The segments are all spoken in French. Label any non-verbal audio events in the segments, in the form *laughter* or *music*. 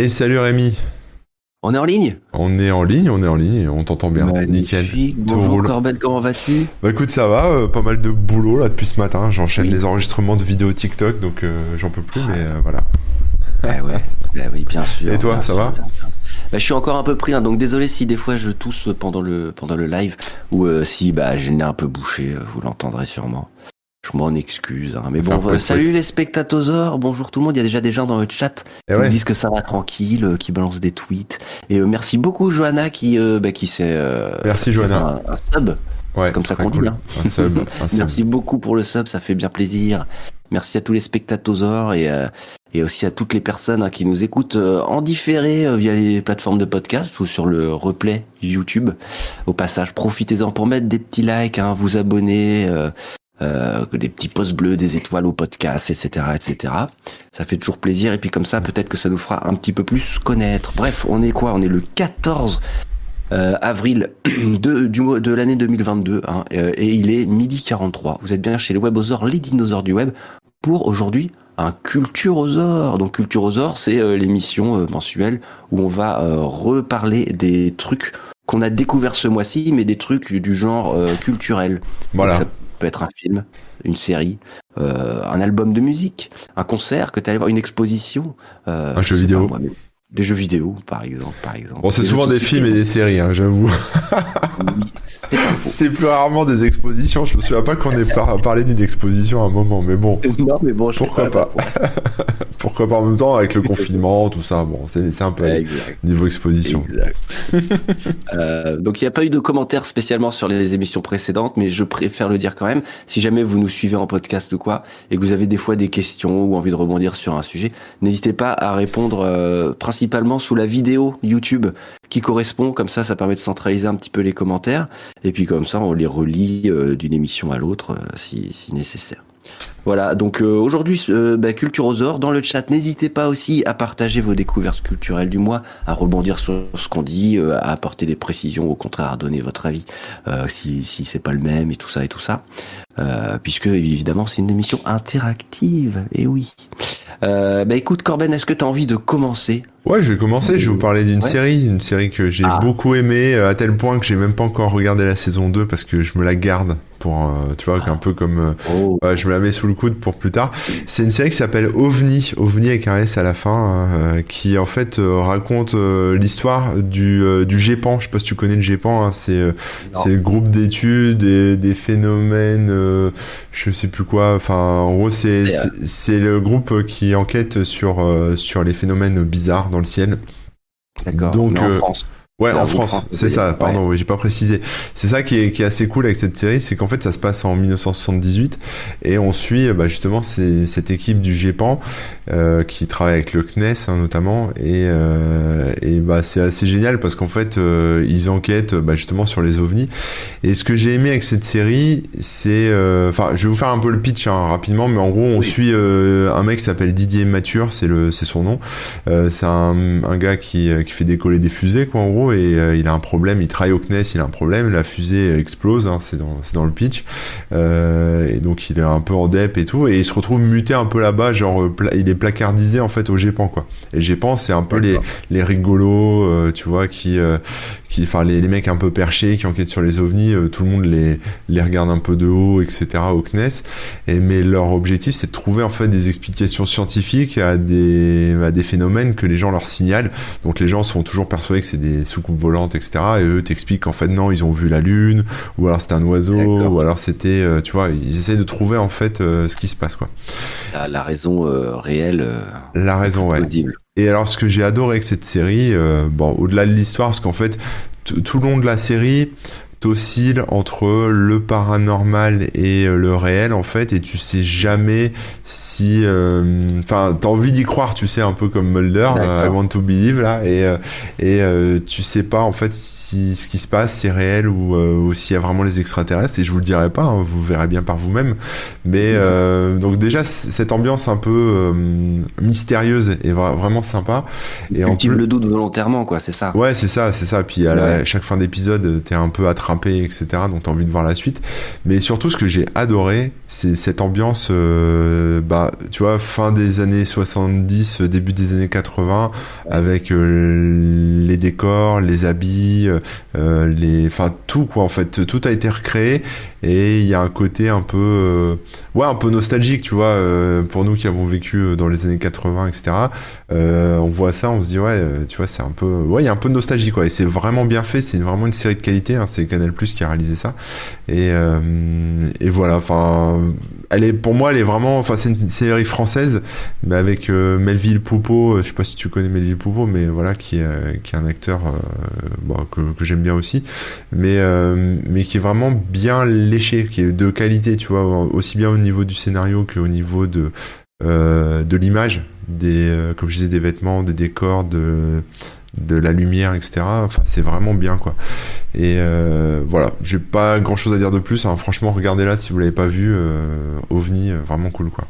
Et salut Rémi. On est en ligne? On est en ligne, on est en ligne, on t'entend bien, nickel. Bonjour Corben, comment vas-tu? Bah écoute, ça va, euh, pas mal de boulot là depuis ce matin. J'enchaîne les enregistrements de vidéos TikTok, donc euh, j'en peux plus, mais euh, voilà. Bah *laughs* ouais, bah oui, bien sûr. Et toi, ça va bah, je suis encore un peu pris, hein, donc désolé si des fois je tousse pendant le pendant le live ou si bah j'ai le nez un peu bouché, vous l'entendrez sûrement. Je m'en excuse. Hein. Mais bon, salut les spectatosaures, bonjour tout le monde. Il y a déjà des gens dans le chat eh qui disent que ça va tranquille, euh, qui balancent des tweets. Et euh, merci beaucoup Johanna qui, euh, bah, qui s'est. merci Johanna. Un, sub. Ouais, c'est comme ça qu'on dit. Hein. Un *laughs* sub, merci beaucoup pour le sub, ça fait bien plaisir. Merci à tous les spectatosaures et, et aussi à toutes les personnes hein, qui nous écoutent en différé via les plateformes de podcast ou sur le replay YouTube. Au passage, profitez-en pour mettre des petits likes, vous abonner, euh, des petits posts bleus, des étoiles au podcast, etc., etc. Ça fait toujours plaisir et puis comme ça, peut-être que ça nous fera un petit peu plus connaître. Bref, on est quoi? On est le 14 euh, avril *clears throat* de, du, de l'année 2022 hein, euh, et il est midi 43. Vous êtes bien chez les webosaures, les dinosaures du web, pour aujourd'hui un Culturosaure. Donc Culturosaure, c'est l'émission mensuelle où on va reparler des trucs qu'on a découvert ce mois-ci, mais des trucs du genre culturel. Voilà peut être un film, une série, euh, un album de musique, un concert que tu allais voir, une exposition. Euh, un jeu vidéo. Des jeux vidéo, par exemple. Par exemple. Bon, c'est souvent des films et des séries, hein, j'avoue. c'est plus rarement des expositions. Je me souviens pas qu'on ait parlé d'une exposition à un moment, mais bon. Non, mais bon, je pourquoi pas. *laughs* pourquoi pas en même temps avec le confinement, tout ça? Bon, c'est un peu niveau exposition. *laughs* euh, donc il n'y a pas eu de commentaires spécialement sur les émissions précédentes, mais je préfère le dire quand même. Si jamais vous nous suivez en podcast ou quoi, et que vous avez des fois des questions ou envie de rebondir sur un sujet, n'hésitez pas à répondre euh, principalement sous la vidéo YouTube qui correspond. Comme ça, ça permet de centraliser un petit peu les commentaires. Et puis comme ça, on les relie euh, d'une émission à l'autre euh, si, si nécessaire. Voilà, donc euh, aujourd'hui, euh, bah, dans le chat, n'hésitez pas aussi à partager vos découvertes culturelles du mois, à rebondir sur ce qu'on dit, euh, à apporter des précisions, au contraire, à donner votre avis euh, si, si c'est pas le même et tout ça et tout ça. puisque évidemment c'est une émission interactive, et oui. bah écoute Corben, est-ce que tu as envie de commencer? Ouais, je vais commencer. Je vais vous parler d'une série, une série que j'ai ah. beaucoup aimée, à tel point que j'ai même pas encore regardé la saison 2 parce que je me la garde pour, tu vois, un peu comme, oh. je me la mets sous le coude pour plus tard. C'est une série qui s'appelle OVNI, OVNI avec un S à la fin, euh, qui en fait raconte l'histoire du, du GEPAN. Je sais pas si tu connais le GEPAN, hein, c'est le groupe d'études et des phénomènes, je sais plus quoi. Enfin, en gros, c'est c'est le groupe qui enquête sur sur les phénomènes bizarres dans le ciel. D'accord. Donc, en France. Ouais, en France, c'est ça, pardon, oui, j'ai pas précisé. C'est ça qui est, qui est assez cool avec cette série, c'est qu'en fait ça se passe en 1978 et on suit bah, justement cette équipe du GEPAN euh, qui travaille avec le CNES hein, notamment et, euh, et bah, c'est assez génial parce qu'en fait euh, ils enquêtent bah, justement sur les ovnis. Et ce que j'ai aimé avec cette série, c'est... Enfin, je vais vous faire un peu le pitch hein, rapidement, mais en gros on suit un mec qui s'appelle Didier Mature, c'est son nom. c'est un, un, gars qui, qui fait décoller des fusées quoi en gros et euh, il a un problème, il travaille au CNES, il a un problème, la fusée explose, hein, c'est dans, dans, le pitch, euh, et donc il est un peu en dep et tout, et il se retrouve muté un peu là-bas, genre euh, il est placardisé en fait au GEPAN quoi. Et GEPAN c'est un peu les, les rigolos, tu vois, qui, qui, enfin les, les, mecs un peu perchés qui enquêtent sur les ovnis, tout le monde les, les regarde un peu de haut, etc. au CNES, et, mais leur objectif c'est de trouver en fait des explications scientifiques à des, à des phénomènes que les gens leur signalent. Donc les gens sont toujours persuadés que c'est des sous coupe volante, etc. Et eux t'expliquent qu'en fait non, ils ont vu la lune, ou alors c'était un oiseau, ou alors c'était, euh, tu vois, ils essayent de trouver en fait euh, ce qui se passe quoi. La, raison euh, réelle. la raison, ouais. Et alors ce que j'ai adoré avec cette série, bon au-delà de l'histoire, parce qu'en fait tout le long de la série, t'oscilles entre le paranormal et euh, le réel en fait et tu sais jamais si euh, enfin t'as envie d'y croire tu sais un peu comme Mulder euh, I want to believe là et et tu sais pas en fait si ce qui se passe c'est réel ou, ou s'il y a vraiment les extraterrestres et je vous le dirai pas hein, vous verrez bien par vous-même mais donc déjà cette ambiance un peu mystérieuse est vraiment sympa et en plus... le doute volontairement quoi c'est ça. Ouais c'est ça c'est ça puis à, chaque fin d'épisode t'es un peu attrapé etc. Donc t'as envie de voir la suite. Mais surtout, ce que j'ai adoré, c'est cette ambiance, euh, bah, tu vois, fin des années 70, début des années 80, avec euh, les décors, les habits, euh, les, enfin tout quoi. En fait, tout a été recréé et il y a un côté un peu, euh, ouais, un peu nostalgique, tu vois, euh, pour nous qui avons vécu dans les années 80, etc. on voit ça, on se dit ouais, tu vois, c'est un peu, ouais, il y a un peu de nostalgie quoi. Et c'est vraiment bien fait. C'est vraiment une série de qualité. Hein, c'est Canal Plus qui a réalisé ça. Et, et voilà, enfin elle est pour moi elle est vraiment enfin c'est une série française avec euh, Melville Poupeau euh, je sais pas si tu connais Melville Poupeau mais voilà qui est euh, qui est un acteur bon, que, que j'aime bien aussi. Mais mais qui est vraiment bien léché qui est de qualité tu vois aussi bien au niveau du scénario qu'au niveau de de l'image des comme je disais des vêtements des décors de de la lumière, etc. Enfin, c'est vraiment bien, quoi. Et euh, voilà, j'ai pas grand chose à dire de plus. Hein. Franchement, regardez-la si vous l'avez pas vu. Euh, OVNI, euh, vraiment cool, quoi.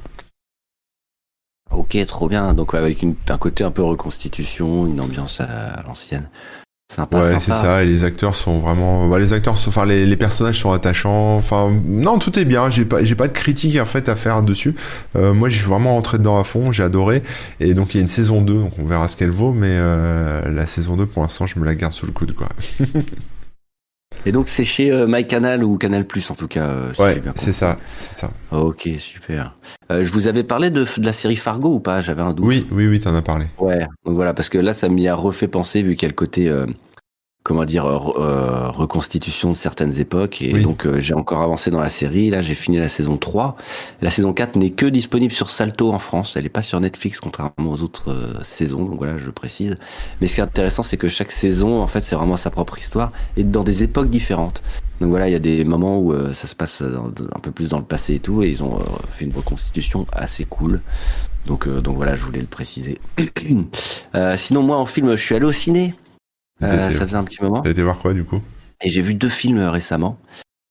Ok, trop bien. Donc avec un côté un peu reconstitution, une ambiance à l'ancienne ouais, c'est ça. Et les acteurs sont vraiment, bah, les acteurs, enfin les, les, personnages sont attachants. Enfin, non, tout est bien. J'ai pas, j'ai pas de critique en fait à faire dessus. Euh, moi, je suis vraiment rentré dedans à fond. J'ai adoré. Et donc il y a une saison 2 donc on verra ce qu'elle vaut. Mais euh, la saison 2 pour l'instant, je me la garde sous le coude, quoi. *laughs* Et donc c'est chez euh, MyCanal ou Canal Plus en tout cas. Euh, ouais, c'est ça, c'est ça. Ok, super. Euh, je vous avais parlé de, de, la série Fargo ou pas? J'avais un doute. Oui, oui, oui, t'en as parlé. Ouais, donc voilà, parce que là ça m'y a refait penser vu qu'il y a le côté euh, comment dire euh, reconstitution de certaines époques. Et donc euh, j'ai encore avancé dans la série. Là j'ai fini la saison 3 la saison 4 n'est que disponible sur Salto en France. Elle n'est pas sur Netflix contrairement aux autres euh, saisons. Donc voilà je précise. Mais ce qui est intéressant c'est que chaque saison en fait c'est vraiment sa propre histoire et dans des époques différentes. Donc voilà il y a des moments où ça se passe un peu plus dans le passé et tout et ils ont fait une reconstitution assez cool. Donc donc voilà je voulais le préciser. *clears throat* Sinon moi en film je suis allé au ciné. euh, ça faisait un petit moment. T'as été voir quoi du coup? Et j'ai vu deux films euh, récemment.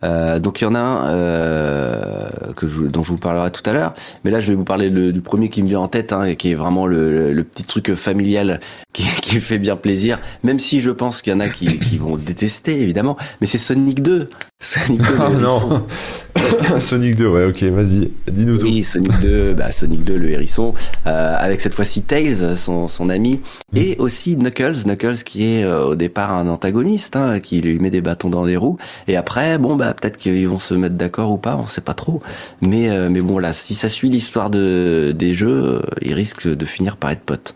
Euh, donc il y en a un euh, que je, dont je vous parlerai tout à l'heure, mais là je vais vous parler le, du premier qui me vient en tête, hein, qui est vraiment le, le, petit truc familial *laughs* qui, qui, fait bien plaisir, même si je pense qu'il y en a qui, qui vont détester évidemment, mais c'est Sonic 2. Sonic 2. *laughs* Oh non. *laughs* Sonic 2, ouais, ok, vas-y, dis-nous tout. Oui, Sonic 2, bah, Sonic 2, le hérisson, euh, avec cette fois-ci Tails, son, son ami, mm. et aussi Knuckles, Knuckles qui est euh, au départ un antagoniste, hein, qui lui met des bâtons dans les roues, et après, bon, bah peut-être qu'ils vont se mettre d'accord ou pas, on sait pas trop, mais euh, mais bon là, si ça suit l'histoire de des jeux, ils risquent de finir par être potes.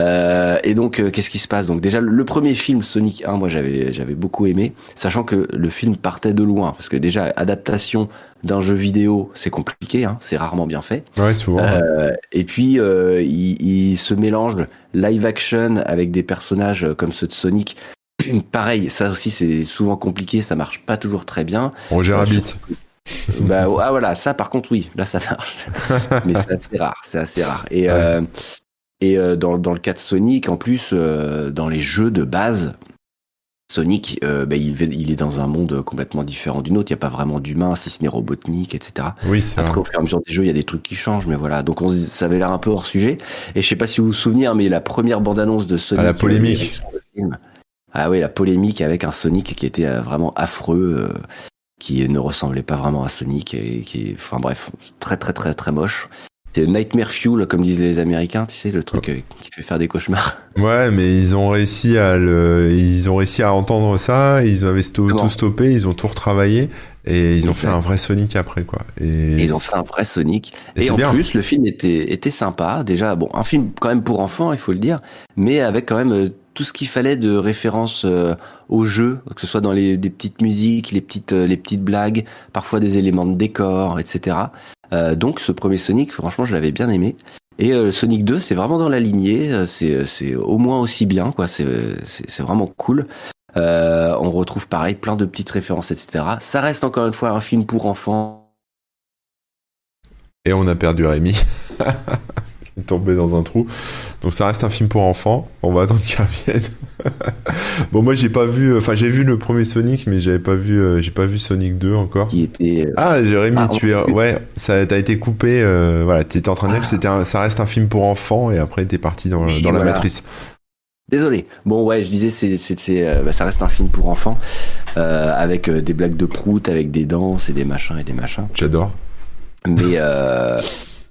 Euh, et donc, euh, qu'est-ce qui se passe? Donc déjà, le, premier film Sonic 1, moi j'avais j'avais beaucoup aimé, sachant que le film partait de loin, parce que déjà adaptation d'un jeu vidéo, c'est compliqué, hein, c'est rarement bien fait. Ouais, souvent. Euh, et puis euh, il, il, se mélange live action avec des personnages comme ceux de Sonic. *clears throat* Pareil, ça aussi c'est souvent compliqué, ça marche pas toujours très bien. Roger Rabbit. bah ah voilà, ça par contre oui, là ça marche. *laughs* Mais c'est assez rare, c'est assez rare. Et ouais. Euh, et euh, dans, dans, le cas de Sonic, en plus, euh, dans les jeux de base, Sonic, euh, bah, il, il, est dans un monde complètement différent du nôtre. Il n'y a pas vraiment d'humains, si ce n'est Robotnik, etc. Oui, Après, au fur et à mesure des jeux, il y a des trucs qui changent, mais voilà. Donc, on, ça avait l'air un peu hors sujet. Et je sais pas si vous vous souvenez, hein, mais la première bande-annonce de Sonic. Ah, la polémique. ah oui, la polémique avec un Sonic qui était vraiment affreux, qui ne ressemblait pas vraiment à Sonic et qui, enfin bref, très très très très moche. C'est Nightmare Fuel, comme disent les Américains, tu sais, le truc euh, qui te fait faire des cauchemars. *laughs* Ouais, mais ils ont réussi à le, ils ont réussi à entendre ça, ils avaient sto tout stoppé, ils ont tout retravaillé et ils ont fait un vrai Sonic après quoi. Et, ils ont fait un vrai Sonic. Et, et en bien. plus, le film était était sympa. Déjà, bon, un film quand même pour enfants, il faut le dire, mais avec quand même euh, tout ce qu'il fallait de référence euh, au jeu, que ce soit dans les, les petites musiques, les petites les petites blagues, parfois des éléments de décor, etc. Euh, donc ce premier Sonic, franchement, je l'avais bien aimé. Et euh, Sonic 2, c'est vraiment dans la lignée, euh, c'est au moins aussi bien, quoi. C'est c'est vraiment cool. Euh, on retrouve pareil plein de petites références, etc. Ça reste encore une fois un film pour enfants. Et on a perdu Rémi. *laughs* tombé dans un trou. Donc ça reste un film pour enfants. On va attendre qu'il revienne. *laughs* bon moi j'ai pas vu, enfin j'ai vu le premier Sonic, mais j'avais pas vu, euh, j'ai pas vu Sonic 2 encore. Qui était. Euh... Ah Jérémy, ah, tu es, ouais, ça t'a été coupé. Euh, voilà, t'étais en train de dire que c'était, ça reste un film pour enfants, et après t'es parti dans, dans la matrice. Désolé. Bon, ouais, je disais, c'est, c'est, euh, bah, ça reste un film pour enfants, avec des blagues de prout, avec des danses et des machins et des machins. J'adore. Mais,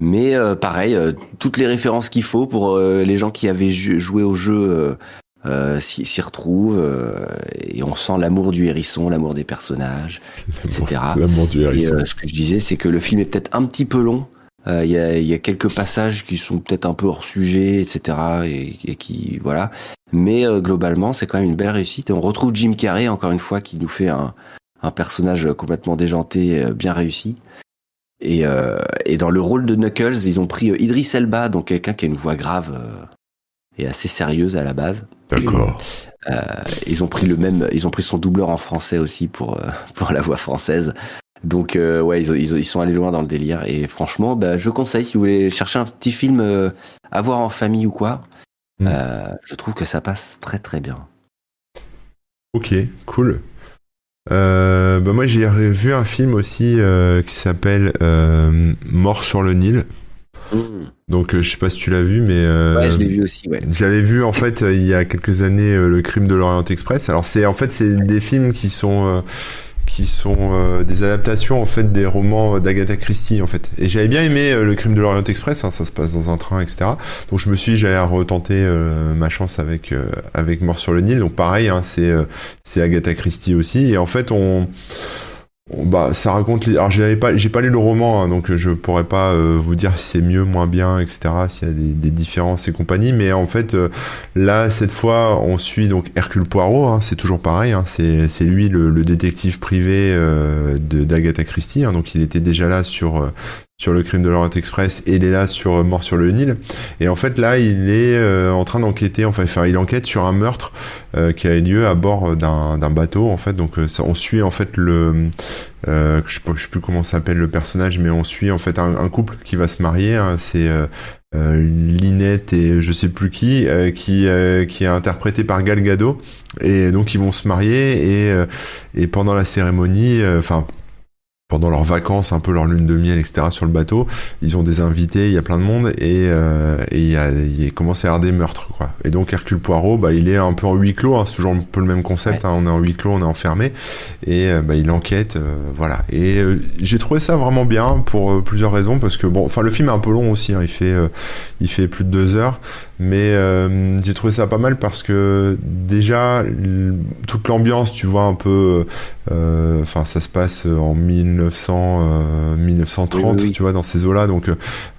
mais pareil, toutes les références qu'il faut pour les gens qui avaient joué au jeu s'y, retrouvent, et on sent l'amour du hérisson, l'amour des personnages, etc. L'amour du hérisson. ce que je disais, c'est que le film est peut-être un petit peu long. Il y, a, y, a, quelques passages qui sont peut-être un peu hors sujet, etc. Et, et qui voilà. Mais euh, globalement, c'est quand même une belle réussite. Et on retrouve Jim Carrey encore une fois qui nous fait un, un personnage complètement déjanté, euh, bien réussi. Et, euh, et, dans le rôle de Knuckles, ils ont pris Idris Elba, donc quelqu'un qui a une voix grave et assez sérieuse à la base. D'accord. ils ont pris le même, ils ont pris son doubleur en français aussi pour *laughs* pour la voix française. Donc euh, ouais, ils, ils, sont allés loin dans le délire et franchement, bah, je conseille si vous voulez chercher un petit film euh, à voir en famille ou quoi. Mm. Euh, je trouve que ça passe très très bien. Ok, cool. Bah moi j'ai vu un film aussi qui s'appelle Mort sur le Nil. Mm. Donc je sais pas si tu l'as vu, mais ouais, je l'ai vu aussi. Ouais. J'avais vu en fait il y a quelques années Le Crime de l'Orient Express. Alors c'est en fait c'est des films qui sont qui sont euh, des adaptations en fait des romans d'Agatha Christie en fait. Et j'avais bien aimé euh, le Crime de l'Orient Express, hein, ça se passe dans un train, etc. Donc je me suis, j'allais retenter euh, ma chance avec avec Mort sur le Nil. Donc pareil, hein, c'est c'est Agatha Christie aussi. Et en fait on bah, ça raconte. Alors, j'avais pas, j'ai pas lu le roman, hein, donc je pourrais pas euh, vous dire si c'est mieux, moins bien, etc. S'il y a des, différences et compagnie. Mais en fait, euh, là, cette fois, on suit donc Hercule Poirot. Hein, c'est toujours pareil. Hein, c'est, lui le, le, détective privé euh, de d'Agatha Christie. Hein, donc, il était déjà là sur sur le crime de l'Orient Express et il est là sur euh, Mort sur le Nil. Et en fait, là, il est euh, en train d'enquêter, enfin, il enquête sur un meurtre euh, qui a eu lieu à bord d'un bateau, en fait. Donc, ça, on suit en fait le, je sais pas, je sais plus comment s'appelle le personnage, mais on suit en fait un, couple qui va se marier. Hein. c'est Linette et je sais plus qui, qui, qui est interprété par Gal Gadot. Et donc, ils vont se marier et, et pendant la cérémonie, enfin pendant leurs vacances, un peu leur lune de miel, etc. sur le bateau. Ils ont des invités, il y a plein de monde et, euh, et il, y a, il commence à y avoir des meurtres. Quoi. Et donc Hercule Poirot, bah, il est un peu en huis clos, hein, c'est toujours un peu le même concept, hein, on est en huis clos, on est enfermé et euh, bah, il enquête, euh, voilà. Et euh, j'ai trouvé ça vraiment bien pour plusieurs raisons parce que bon, enfin le film est un peu long aussi, hein, il fait il fait plus de deux heures, mais j'ai trouvé ça pas mal parce que déjà toute l'ambiance, tu vois un peu, enfin ça se passe en 1900, 1930, tu vois dans ces eaux-là, donc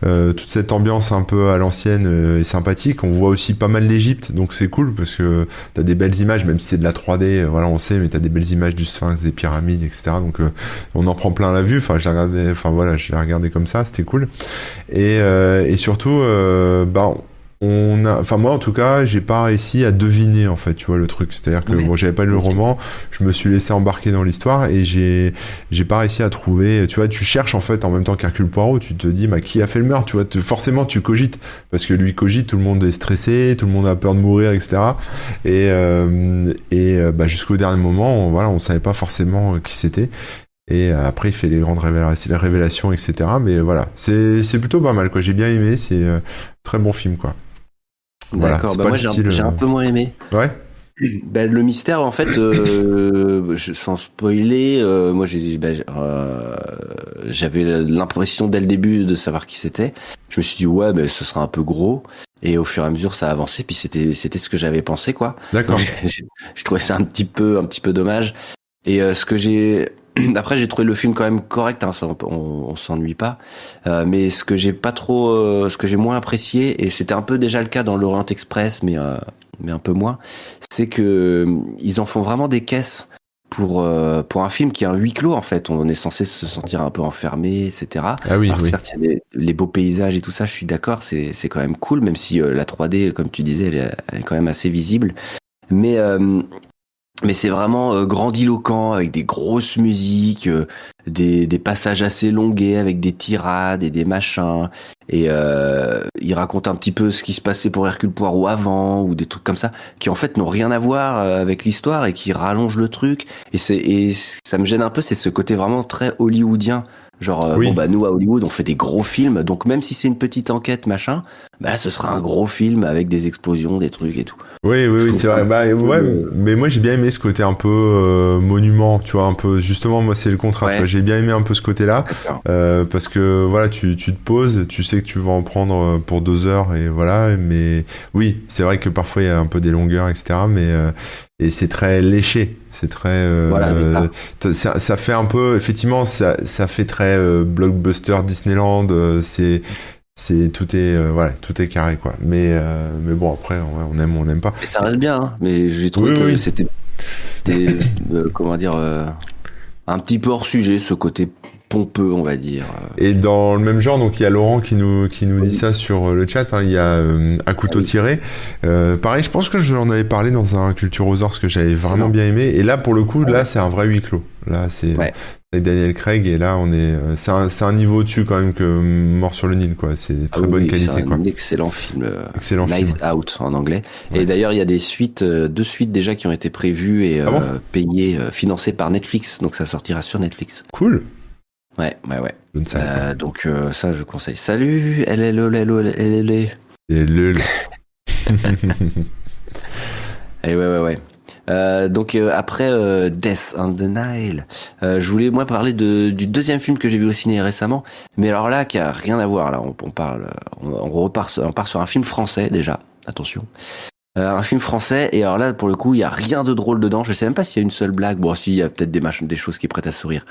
toute cette ambiance un peu à l'ancienne est sympathique. On voit aussi pas mal l'Égypte, donc c'est cool parce que t'as des belles images, même si c'est de la 3D, voilà, on sait, mais t'as des belles images du Sphinx, des pyramides, etc. Donc euh, on en prend plein la vue. Enfin, je l'ai regardé, enfin voilà, je l'ai regardé comme ça, c'était cool. Et, euh, et surtout, euh, bah, on a, enfin moi en tout cas, j'ai pas réussi à deviner en fait, tu vois le truc. C'est-à-dire que bon, j'avais pas lu le roman, je me suis laissé embarquer dans l'histoire et j'ai, j'ai pas réussi à trouver. Tu vois, tu cherches en fait en même temps qu'Hercule Poirot, tu te dis, bah qui a fait le meurtre Tu vois, forcément tu cogites parce que lui cogite, tout le monde est stressé, tout le monde a peur de mourir, etc. Et euh, et euh, bah, jusqu'au dernier moment, on, voilà, on savait pas forcément qui c'était. Et après, il fait les grandes révélations, etc. Mais voilà, c'est, c'est plutôt pas mal, quoi. J'ai bien aimé, c'est un euh, très bon film, quoi. D'accord, bah moi j'ai un, un, peu moins aimé. Ouais. *clears throat* Ben, le mystère, en fait, euh, je, sans spoiler, euh, moi j'ai, ben, euh, j'avais l'impression dès le début de savoir qui c'était. Je me suis dit ouais, mais ce sera un peu gros. Et au fur et à mesure, ça a avancé. Puis c'était, c'était ce que j'avais pensé, quoi. D'accord. *laughs* Je trouvais ça un petit peu, un petit peu dommage. Et ce que j'ai *clears throat* après, j'ai trouvé le film quand même correct, hein, ça, on, on, s'ennuie pas. Euh, mais ce que j'ai pas trop, euh, ce que j'ai moins apprécié, et c'était un peu déjà le cas dans l'Orient Express, mais euh, mais un peu moins, c'est que ils en font vraiment des caisses pour pour un film qui est un huis clos en fait. On est censé se sentir un peu enfermé, etc. Ah oui, oui. Certes, il y a les beaux paysages et tout ça, je suis d'accord, c'est c'est quand même cool, même si la 3D, comme tu disais, elle est, elle est quand même assez visible. Mais mais c'est vraiment euh, grandiloquent avec des grosses musiques, euh, des, des, passages assez longués avec des tirades et des machins. Et euh, il raconte un petit peu ce qui se passait pour Hercule Poirot avant ou des trucs comme ça qui en fait n'ont rien à voir euh, avec l'histoire et qui rallongent le truc. Et et ça me gêne un peu, c'est ce côté vraiment très hollywoodien Genre, euh, Oui. bon, bah, nous, à Hollywood, on fait des gros films. Donc, même si c'est une petite enquête, machin, bah, là, ce sera un gros film avec des explosions, des trucs et tout. Oui, oui, oui, c'est vrai. Bah, ouais, mais moi j'ai bien aimé ce côté un peu euh, monument, tu vois, un peu. Justement, moi c'est le contraire. Ouais. J'ai bien aimé un peu ce côté-là euh, parce que voilà, tu, tu te poses, tu sais que tu vas en prendre euh, pour deux heures et voilà. Mais oui, c'est vrai que parfois il y a un peu des longueurs, etc. Mais euh, et c'est très léché. C'est très. euh, Voilà, ça. euh, ça, ça fait un peu. Effectivement, ça, ça fait très euh, blockbuster Disneyland. euh, c'est c'est tout est voilà tout est carré quoi mais mais bon après ouais, on aime ou on n'aime pas Et ça reste bien, hein, mais j'ai trouvé Oui, que oui. c'était, comment dire, un petit peu hors sujet, ce côté pompeux, on va dire. Et dans le même genre, donc il y a Laurent qui nous qui nous dit ça sur euh, le chat. hein, il y a euh, à couteau Ah oui. tiré. Euh, pareil, je pense que je l'en avais parlé dans un Culture aux Ors, ce que j'avais vraiment bien aimé. Et là, pour le coup, Ah là, ouais. c'est un vrai huis clos. Là, c'est Ouais. avec Daniel Craig. Et là, on est, euh, c'est un, un niveau au-dessus quand même que Mort sur le Nil, quoi. C'est très Ah bonne oui, qualité, c'est quoi. un excellent film. euh, Excellent film. Knives Out en anglais. Et d'ailleurs, il y a des suites, euh, deux suites déjà qui ont été prévues et bon euh, payées, euh, financées par Netflix. Donc ça sortira sur Netflix. Cool. Ouais, ouais, ouais. Euh, donc euh, ça, je conseille. Salut, Et le. Et *laughs* ouais, ouais, ouais. Euh, donc euh, après euh, Death on the Nile, euh, je voulais moi parler de, du deuxième film que j'ai vu au ciné récemment, mais alors là qui a rien à voir là, on, on parle, on, on repart, on part sur un film français déjà, attention, un film français et alors là pour le coup il y a rien de drôle dedans, je sais même pas s'il y a une seule blague, bon si il y a peut-être des machins, des choses qui prêtent à sourire,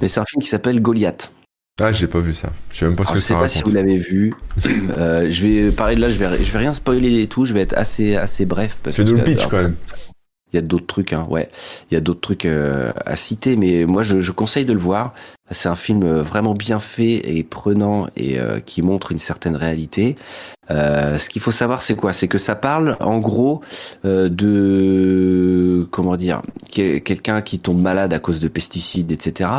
mais c'est un film qui s'appelle Goliath. Ah, j'ai pas vu ça. Je sais même pas ce Alors, que je sais ça pas si vous l'avez vu. *coughs* Euh, je vais parler de là, je vais, je vais rien spoiler et tout. Je vais être assez, assez bref. Parce le que- pitch alors, quand même. Il y a d'autres trucs, hein, ouais. Il y a d'autres trucs euh, à citer, mais moi je, conseille de le voir. C'est un film euh, vraiment bien fait et prenant et euh, qui montre une certaine réalité. Ce qu'il faut savoir, c'est quoi? C'est que ça parle, en gros, de comment dire, que- quelqu'un qui tombe malade à cause de pesticides, etc.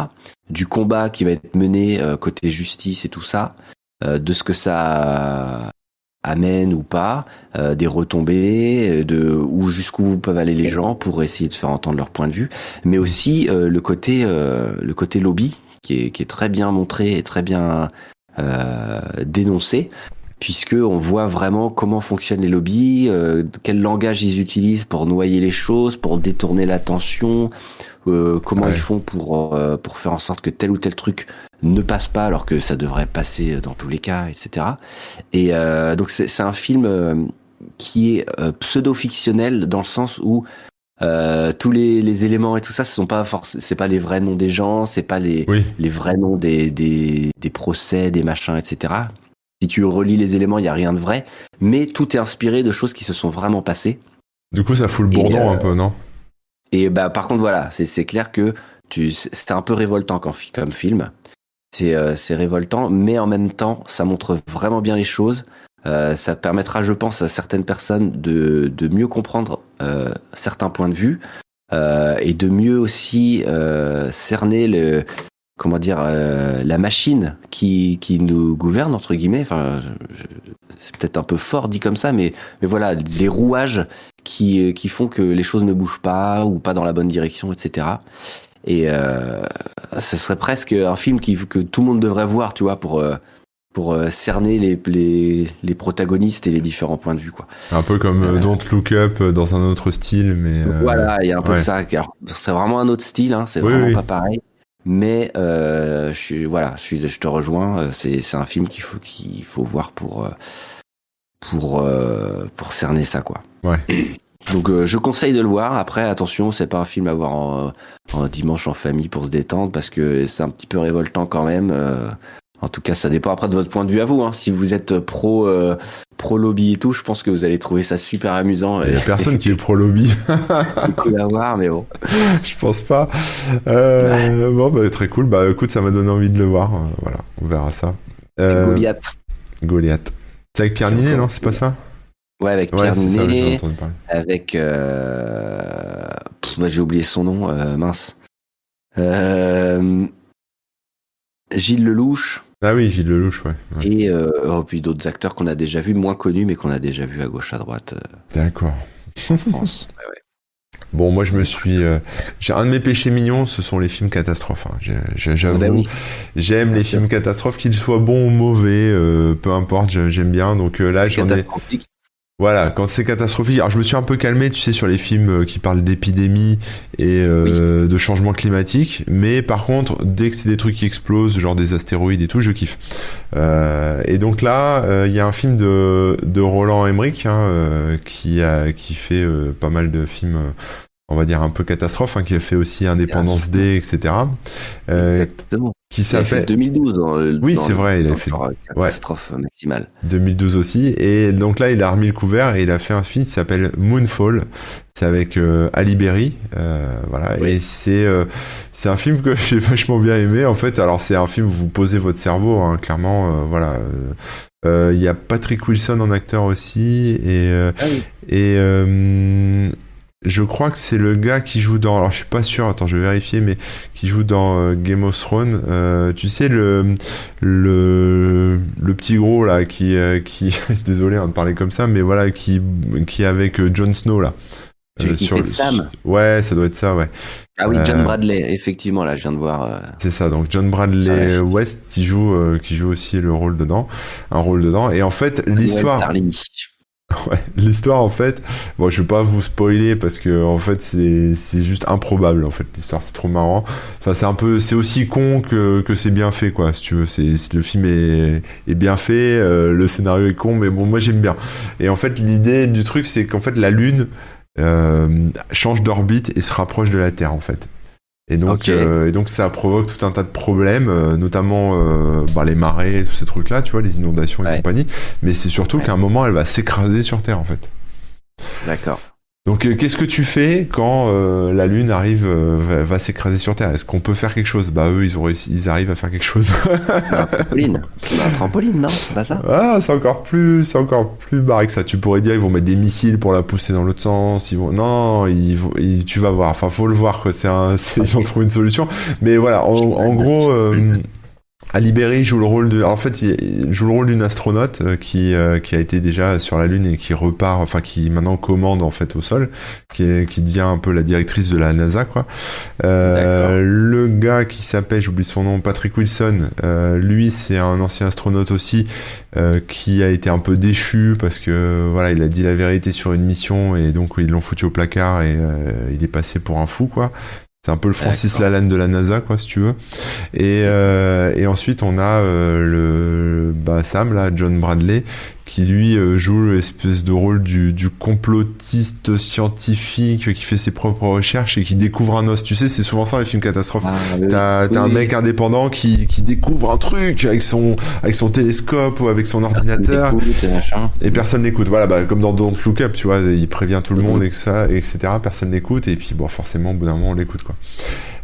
Du combat qui va être mené côté justice et tout ça, de ce que ça amène ou pas, euh, des retombées, euh, de où jusqu'où peuvent aller les gens pour essayer de faire entendre leur point de vue, mais aussi euh, le côté euh, le côté lobby qui est qui est très bien montré et très bien euh, dénoncé puisque on voit vraiment comment fonctionnent les lobbies, euh, quel langage ils utilisent pour noyer les choses, pour détourner l'attention, euh, comment Ouais. ils font pour euh, pour faire en sorte que tel ou tel truc ne passe pas alors que ça devrait passer dans tous les cas, etc. Et euh, donc c'est un film euh, qui est euh, pseudo-fictionnel dans le sens où euh, tous les, les éléments et tout ça, ce sont pas c'est pas les vrais noms des gens, c'est pas les, Oui. les vrais noms des, des, des procès, des machins, etc. Si tu relis les éléments, il y a rien de vrai, mais tout est inspiré de choses qui se sont vraiment passées. Du coup, ça fout le bourdon euh, un peu, non? Et bah par contre voilà, c'est c'est clair que tu c'est un peu révoltant comme film. C'est euh, c'est révoltant, mais en même temps, ça montre vraiment bien les choses. Euh, ça permettra, je pense, à certaines personnes de, de mieux comprendre euh, certains points de vue euh, et de mieux aussi euh, cerner le comment dire euh, la machine qui, qui nous gouverne entre guillemets. Enfin, c'est peut-être un peu fort dit comme ça, mais mais voilà, des rouages qui qui font que les choses ne bougent pas ou pas dans la bonne direction, etc. Et euh, ce serait presque un film qui, que tout le monde devrait voir, tu vois, pour euh, pour euh, cerner les, les les protagonistes et les différents points de vue, quoi. Un peu comme euh, Euh, Don't Look Up dans un autre style, mais. euh, Voilà, il y a un peu ouais. ça. Alors, c'est vraiment un autre style, hein, c'est Oui, vraiment oui. pas pareil. Mais euh, je suis voilà, je suis, je te rejoins. C'est c'est un film qu'il faut qu'il faut voir pour pour pour cerner ça, quoi. Ouais. Donc euh, je conseille de le voir. Après, attention, c'est pas un film à voir en, en dimanche en famille pour se détendre parce que c'est un petit peu révoltant quand même. euh, en tout cas, ça dépend après de votre point de vue à vous. Hein. Si vous êtes pro euh, pro lobby et tout, je pense que vous allez trouver ça super amusant Il y a personne qui est *laughs* pro lobby. cool à voir. Mais bon, *laughs* Je pense pas. Bon, bah, très cool. Bah, écoute, ça m'a donné envie de le voir. Voilà, on verra ça. Goliath. Goliath. C'est avec Pierre Ninet, non C'est pas ça? Ouais, avec Ouais, Pierre Ninet, parler. avec euh... pff, j'ai oublié son nom, euh, mince. Euh... Gilles Lelouch Ah oui, Gilles Lelouch, ouais. ouais. et oh, puis d'autres acteurs qu'on a déjà vus, moins connus, mais qu'on a déjà vus à gauche à droite D'accord. en France. *laughs* Ouais, ouais. Bon, moi, je me suis. j'ai un de mes péchés mignons, ce sont les films catastrophes. Hein. J'avoue, bah j'aime les films catastrophes, qu'ils soient bons ou mauvais, peu importe, j'aime bien. Donc là, j'en ai. Voilà, quand c'est catastrophique. Alors je me suis un peu calmé, tu sais, sur les films euh, qui parlent d'épidémie et euh, de changement climatique. Mais par contre, dès que c'est des trucs qui explosent, genre des astéroïdes et tout, je kiffe. Euh, et donc là, il y a un film de, de Roland Emmerich hein, qui a qui fait pas mal de films on va dire un peu catastrophe, hein, qui a fait aussi Indépendance D, etc. Euh, Exactement. Qui s'appelle 2012. oui, c'est vrai, il a fait catastrophe maximale. 2012 aussi. Et donc là, il a remis le couvert et il a fait un film qui s'appelle Moonfall. C'est avec euh, Ali Berry, euh, voilà. Et c'est c'est un film que *laughs* j'ai vachement bien aimé. En fait, alors c'est un film où vous posez votre cerveau, hein, clairement, voilà. Il y a Patrick Wilson en acteur aussi et ah et je crois que c'est le gars qui joue dans. Alors je suis pas sûr. Attends, je vais vérifier, mais qui joue dans euh, Game of Thrones. Euh, tu sais le le le petit gros là qui euh, qui *laughs* désolé hein, de parler comme ça, mais voilà qui qui est avec Jon Snow là. sur Sam. Ouais, ça doit être ça, ouais. Ah oui, John Bradley, effectivement, là, je viens de voir. C'est ça, donc John Bradley West qui joue, qui joue aussi le rôle dedans, un rôle dedans. Et en fait, l'histoire. *laughs* Ouais, l'histoire en fait, bon, je vais pas vous spoiler parce que en fait c'est juste improbable en fait l'histoire, c'est trop marrant. Enfin c'est un peu c'est aussi con que que c'est bien fait quoi, si tu veux. C'est le film est est bien fait, euh, le scénario est con, mais bon moi j'aime bien. Et en fait l'idée du truc c'est qu'en fait la lune euh, change d'orbite et se rapproche de la Terre en fait. Et donc, euh, et donc ça provoque tout un tas de problèmes, euh, notamment euh, bah, les marées, tous ces trucs-là, tu vois, les inondations et compagnie. Mais c'est surtout qu'à un moment, elle va s'écraser sur Terre, en fait. D'accord. Donc, qu'est-ce que tu fais quand la Lune arrive, va, s'écraser sur Terre? Est-ce qu'on peut faire quelque chose? Bah eux, ils ont ils arrivent à faire quelque chose. un trampoline, un trampoline, non? C'est pas ça? Ah, c'est encore plus, c'est encore plus barré que ça. Tu pourrais dire, ils vont mettre des missiles pour la pousser dans l'autre sens. Ils vont, non, ils, tu vas voir. Enfin, faut le voir. C'est un, ils ont trouvé une solution. Mais voilà, en, gros. Alibéry joue le rôle de, en fait, il joue le rôle d'une astronaute euh, qui euh, qui a été déjà sur la Lune et qui repart, enfin qui maintenant commande en fait au sol, qui est, qui devient un peu la directrice de la NASA quoi. Euh, le gars qui s'appelle, j'oublie son nom, Patrick Wilson, euh, lui c'est un ancien astronaute aussi euh, qui a été un peu déchu parce que voilà il a dit la vérité sur une mission et donc ils l'ont foutu au placard et il est passé pour un fou quoi. C'est un peu le Francis Lalanne de la NASA, quoi, si tu veux. Et, euh, et ensuite, on a euh, le bah, Sam, là, John Bradley, qui lui euh, joue l'espèce de rôle du, du, complotiste scientifique qui fait ses propres recherches et qui découvre un os. Tu sais, c'est souvent ça les films catastrophes. Ah, t'as un mec indépendant qui, qui découvre un truc avec son, avec son télescope ou avec son ordinateur et personne n'écoute. Voilà, bah, comme dans Don't Look Up, tu vois, il prévient tout le mhm. monde et que ça, etc. Personne n'écoute et puis bon, forcément, au bout d'un moment, on l'écoute quoi.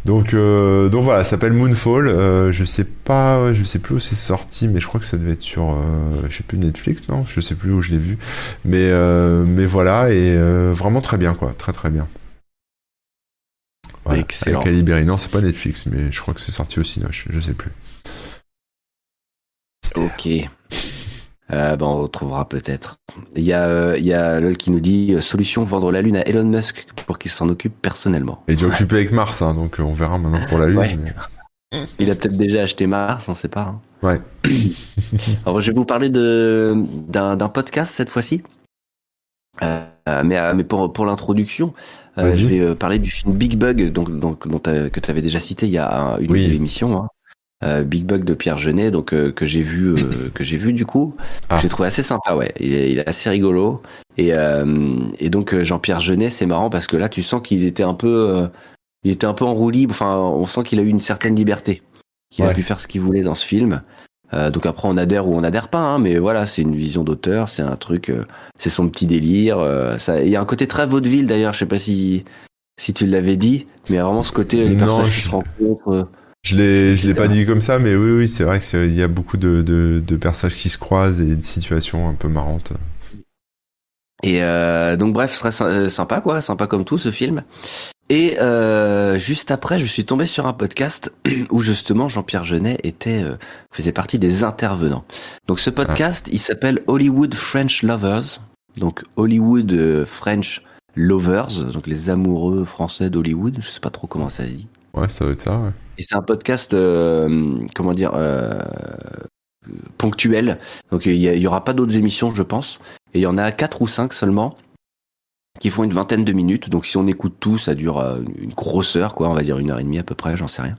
Donc, euh, donc voilà, ça s'appelle Moonfall. Euh, je sais pas, je sais plus où c'est sorti, mais je crois que ça devait être sur, euh, je sais plus Netflix, non? Je sais plus où je l'ai vu, mais euh, mais voilà et euh, vraiment très bien quoi, très très bien. Voilà, Excellent. Avec Non, c'est pas Netflix, mais je crois que c'est sorti aussi, je, je sais plus. Ok. Euh, ben, on retrouvera peut-être. Il y a, euh, il y a LOL qui nous dit euh, solution vendre la Lune à Elon Musk pour qu'il s'en occupe personnellement. Il est déjà occupé avec Mars, hein, donc on verra maintenant pour la Lune. Il a peut-être déjà acheté Mars, on sait pas. Hein. Ouais. *coughs* Alors je vais vous parler de d'un podcast cette fois-ci. mais, mais pour, pour l'introduction, je vais parler du film Big Bug donc, donc, dont que tu avais déjà cité il y a une oui. émission. Hein. Euh, Big Bug de Pierre Genet, donc euh, que j'ai vu, euh, *laughs* que j'ai vu du coup, ah. j'ai trouvé assez sympa, ouais. Il est, il est assez rigolo et et donc Jean-Pierre Genet, c'est marrant parce que là, tu sens qu'il était un peu, il était un peu en roue libre. Enfin, on sent qu'il a eu une certaine liberté, qu'il a pu faire ce qu'il voulait dans ce film. donc après, on adhère ou on adhère pas, hein, mais voilà, c'est une vision d'auteur, c'est un truc, c'est son petit délire. ça, il y a un côté très vaudeville d'ailleurs. Je sais pas si si tu l'avais dit, mais vraiment ce côté les personnages qui se rencontrent. Je l'ai, je l'ai pas dit comme ça, mais oui, oui, c'est vrai qu'il y a beaucoup de, de, de, personnages qui se croisent et de situations un peu marrantes. Et euh, donc bref, ce serait euh, sympa quoi, sympa comme tout ce film. Et euh, juste après, je suis tombé sur un podcast *clears throat* où justement Jean-Pierre Genet était euh, faisait partie des intervenants. Donc ce podcast, il s'appelle Hollywood French Lovers. Donc Hollywood French Lovers, donc les amoureux français d'Hollywood. Je sais pas trop comment ça se dit. Ouais, ça doit être ça. Ouais. Et c'est un podcast, comment dire, ponctuel. Donc il y, aura pas d'autres émissions, je pense. Et il y en a quatre ou cinq seulement qui font une vingtaine de minutes. Donc si on écoute tout, ça dure euh, une grosse heure, quoi. On va dire une heure et demie à peu près, j'en sais rien.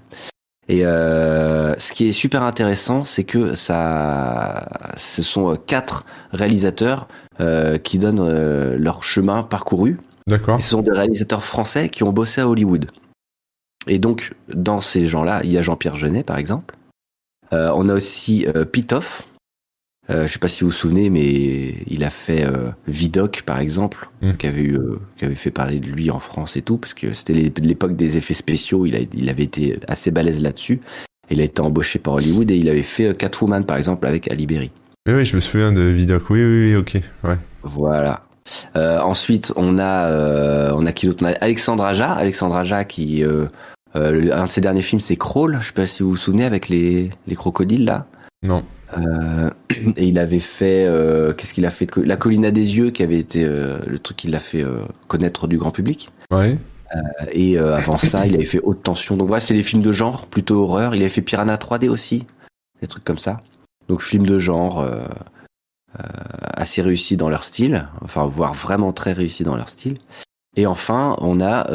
Et euh, ce qui est super intéressant, c'est que ça, ce sont quatre réalisateurs euh, qui donnent euh, leur chemin parcouru. D'accord. Ce sont des réalisateurs français qui ont bossé à Hollywood. Et donc, dans ces gens-là, il y a Jean-Pierre Jeunet, par exemple. Euh, on a aussi euh, Pitoff, euh, je sais pas si vous vous souvenez, mais il a fait Vidoc par exemple, mm. qui avait eu, qui avait fait parler de lui en France et tout, parce que c'était l'époque des effets spéciaux. Il, a, il avait été assez balèze là-dessus. Il a été embauché par Hollywood et il avait fait Catwoman par exemple avec Ali Berry. Oui, oui, je me souviens de Vidoc. Oui, oui, oui, ok, ouais. Voilà. ensuite, on a, on a qui d'autre? On a Alexandre Aja, Alexandre Aja qui, un de ses derniers films, c'est Crawl. Je sais pas si vous vous souvenez avec les, les crocodiles là. Non. Euh, *clears throat* et il avait fait, euh, qu'est-ce qu'il a fait La colline à des yeux, qui avait été euh, le truc qui l'a fait euh, connaître du grand public. Ouais. Euh, et avant ça, il avait fait Haute Tension. Donc voilà, c'est des films de genre, plutôt horreur. Il avait fait Piranha 3D aussi, des trucs comme ça. Donc films de genre assez réussis dans leur style, enfin voire vraiment très réussis dans leur style. Et enfin, on a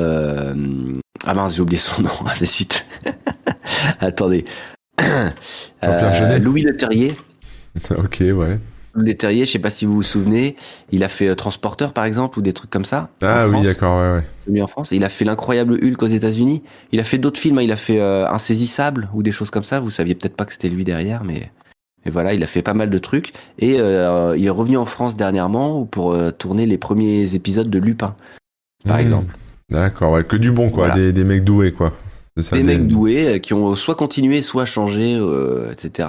ah mince, j'ai oublié son *laughs* nom à la suite. *laughs* Attendez. *clears throat* Euh, Louis Leterrier. *laughs* ok, ouais. Louis Leterrier, je sais pas si vous vous souvenez, il a fait euh, Transporteur par exemple ou des trucs comme ça. Ah oui, d'accord, ouais, ouais. en France. Il a fait l'incroyable Hulk aux États-Unis. Il a fait d'autres films. Hein. Il a fait euh, Insaisissable ou des choses comme ça. Vous saviez peut-être pas que c'était lui derrière, mais et voilà, il a fait pas mal de trucs. Et il est revenu en France dernièrement pour tourner les premiers épisodes de Lupin, par hmm. exemple. D'accord, ouais, que du bon, quoi, des, des mecs doués, quoi des, mecs doués euh, qui ont soit continué, soit changé, euh, etc.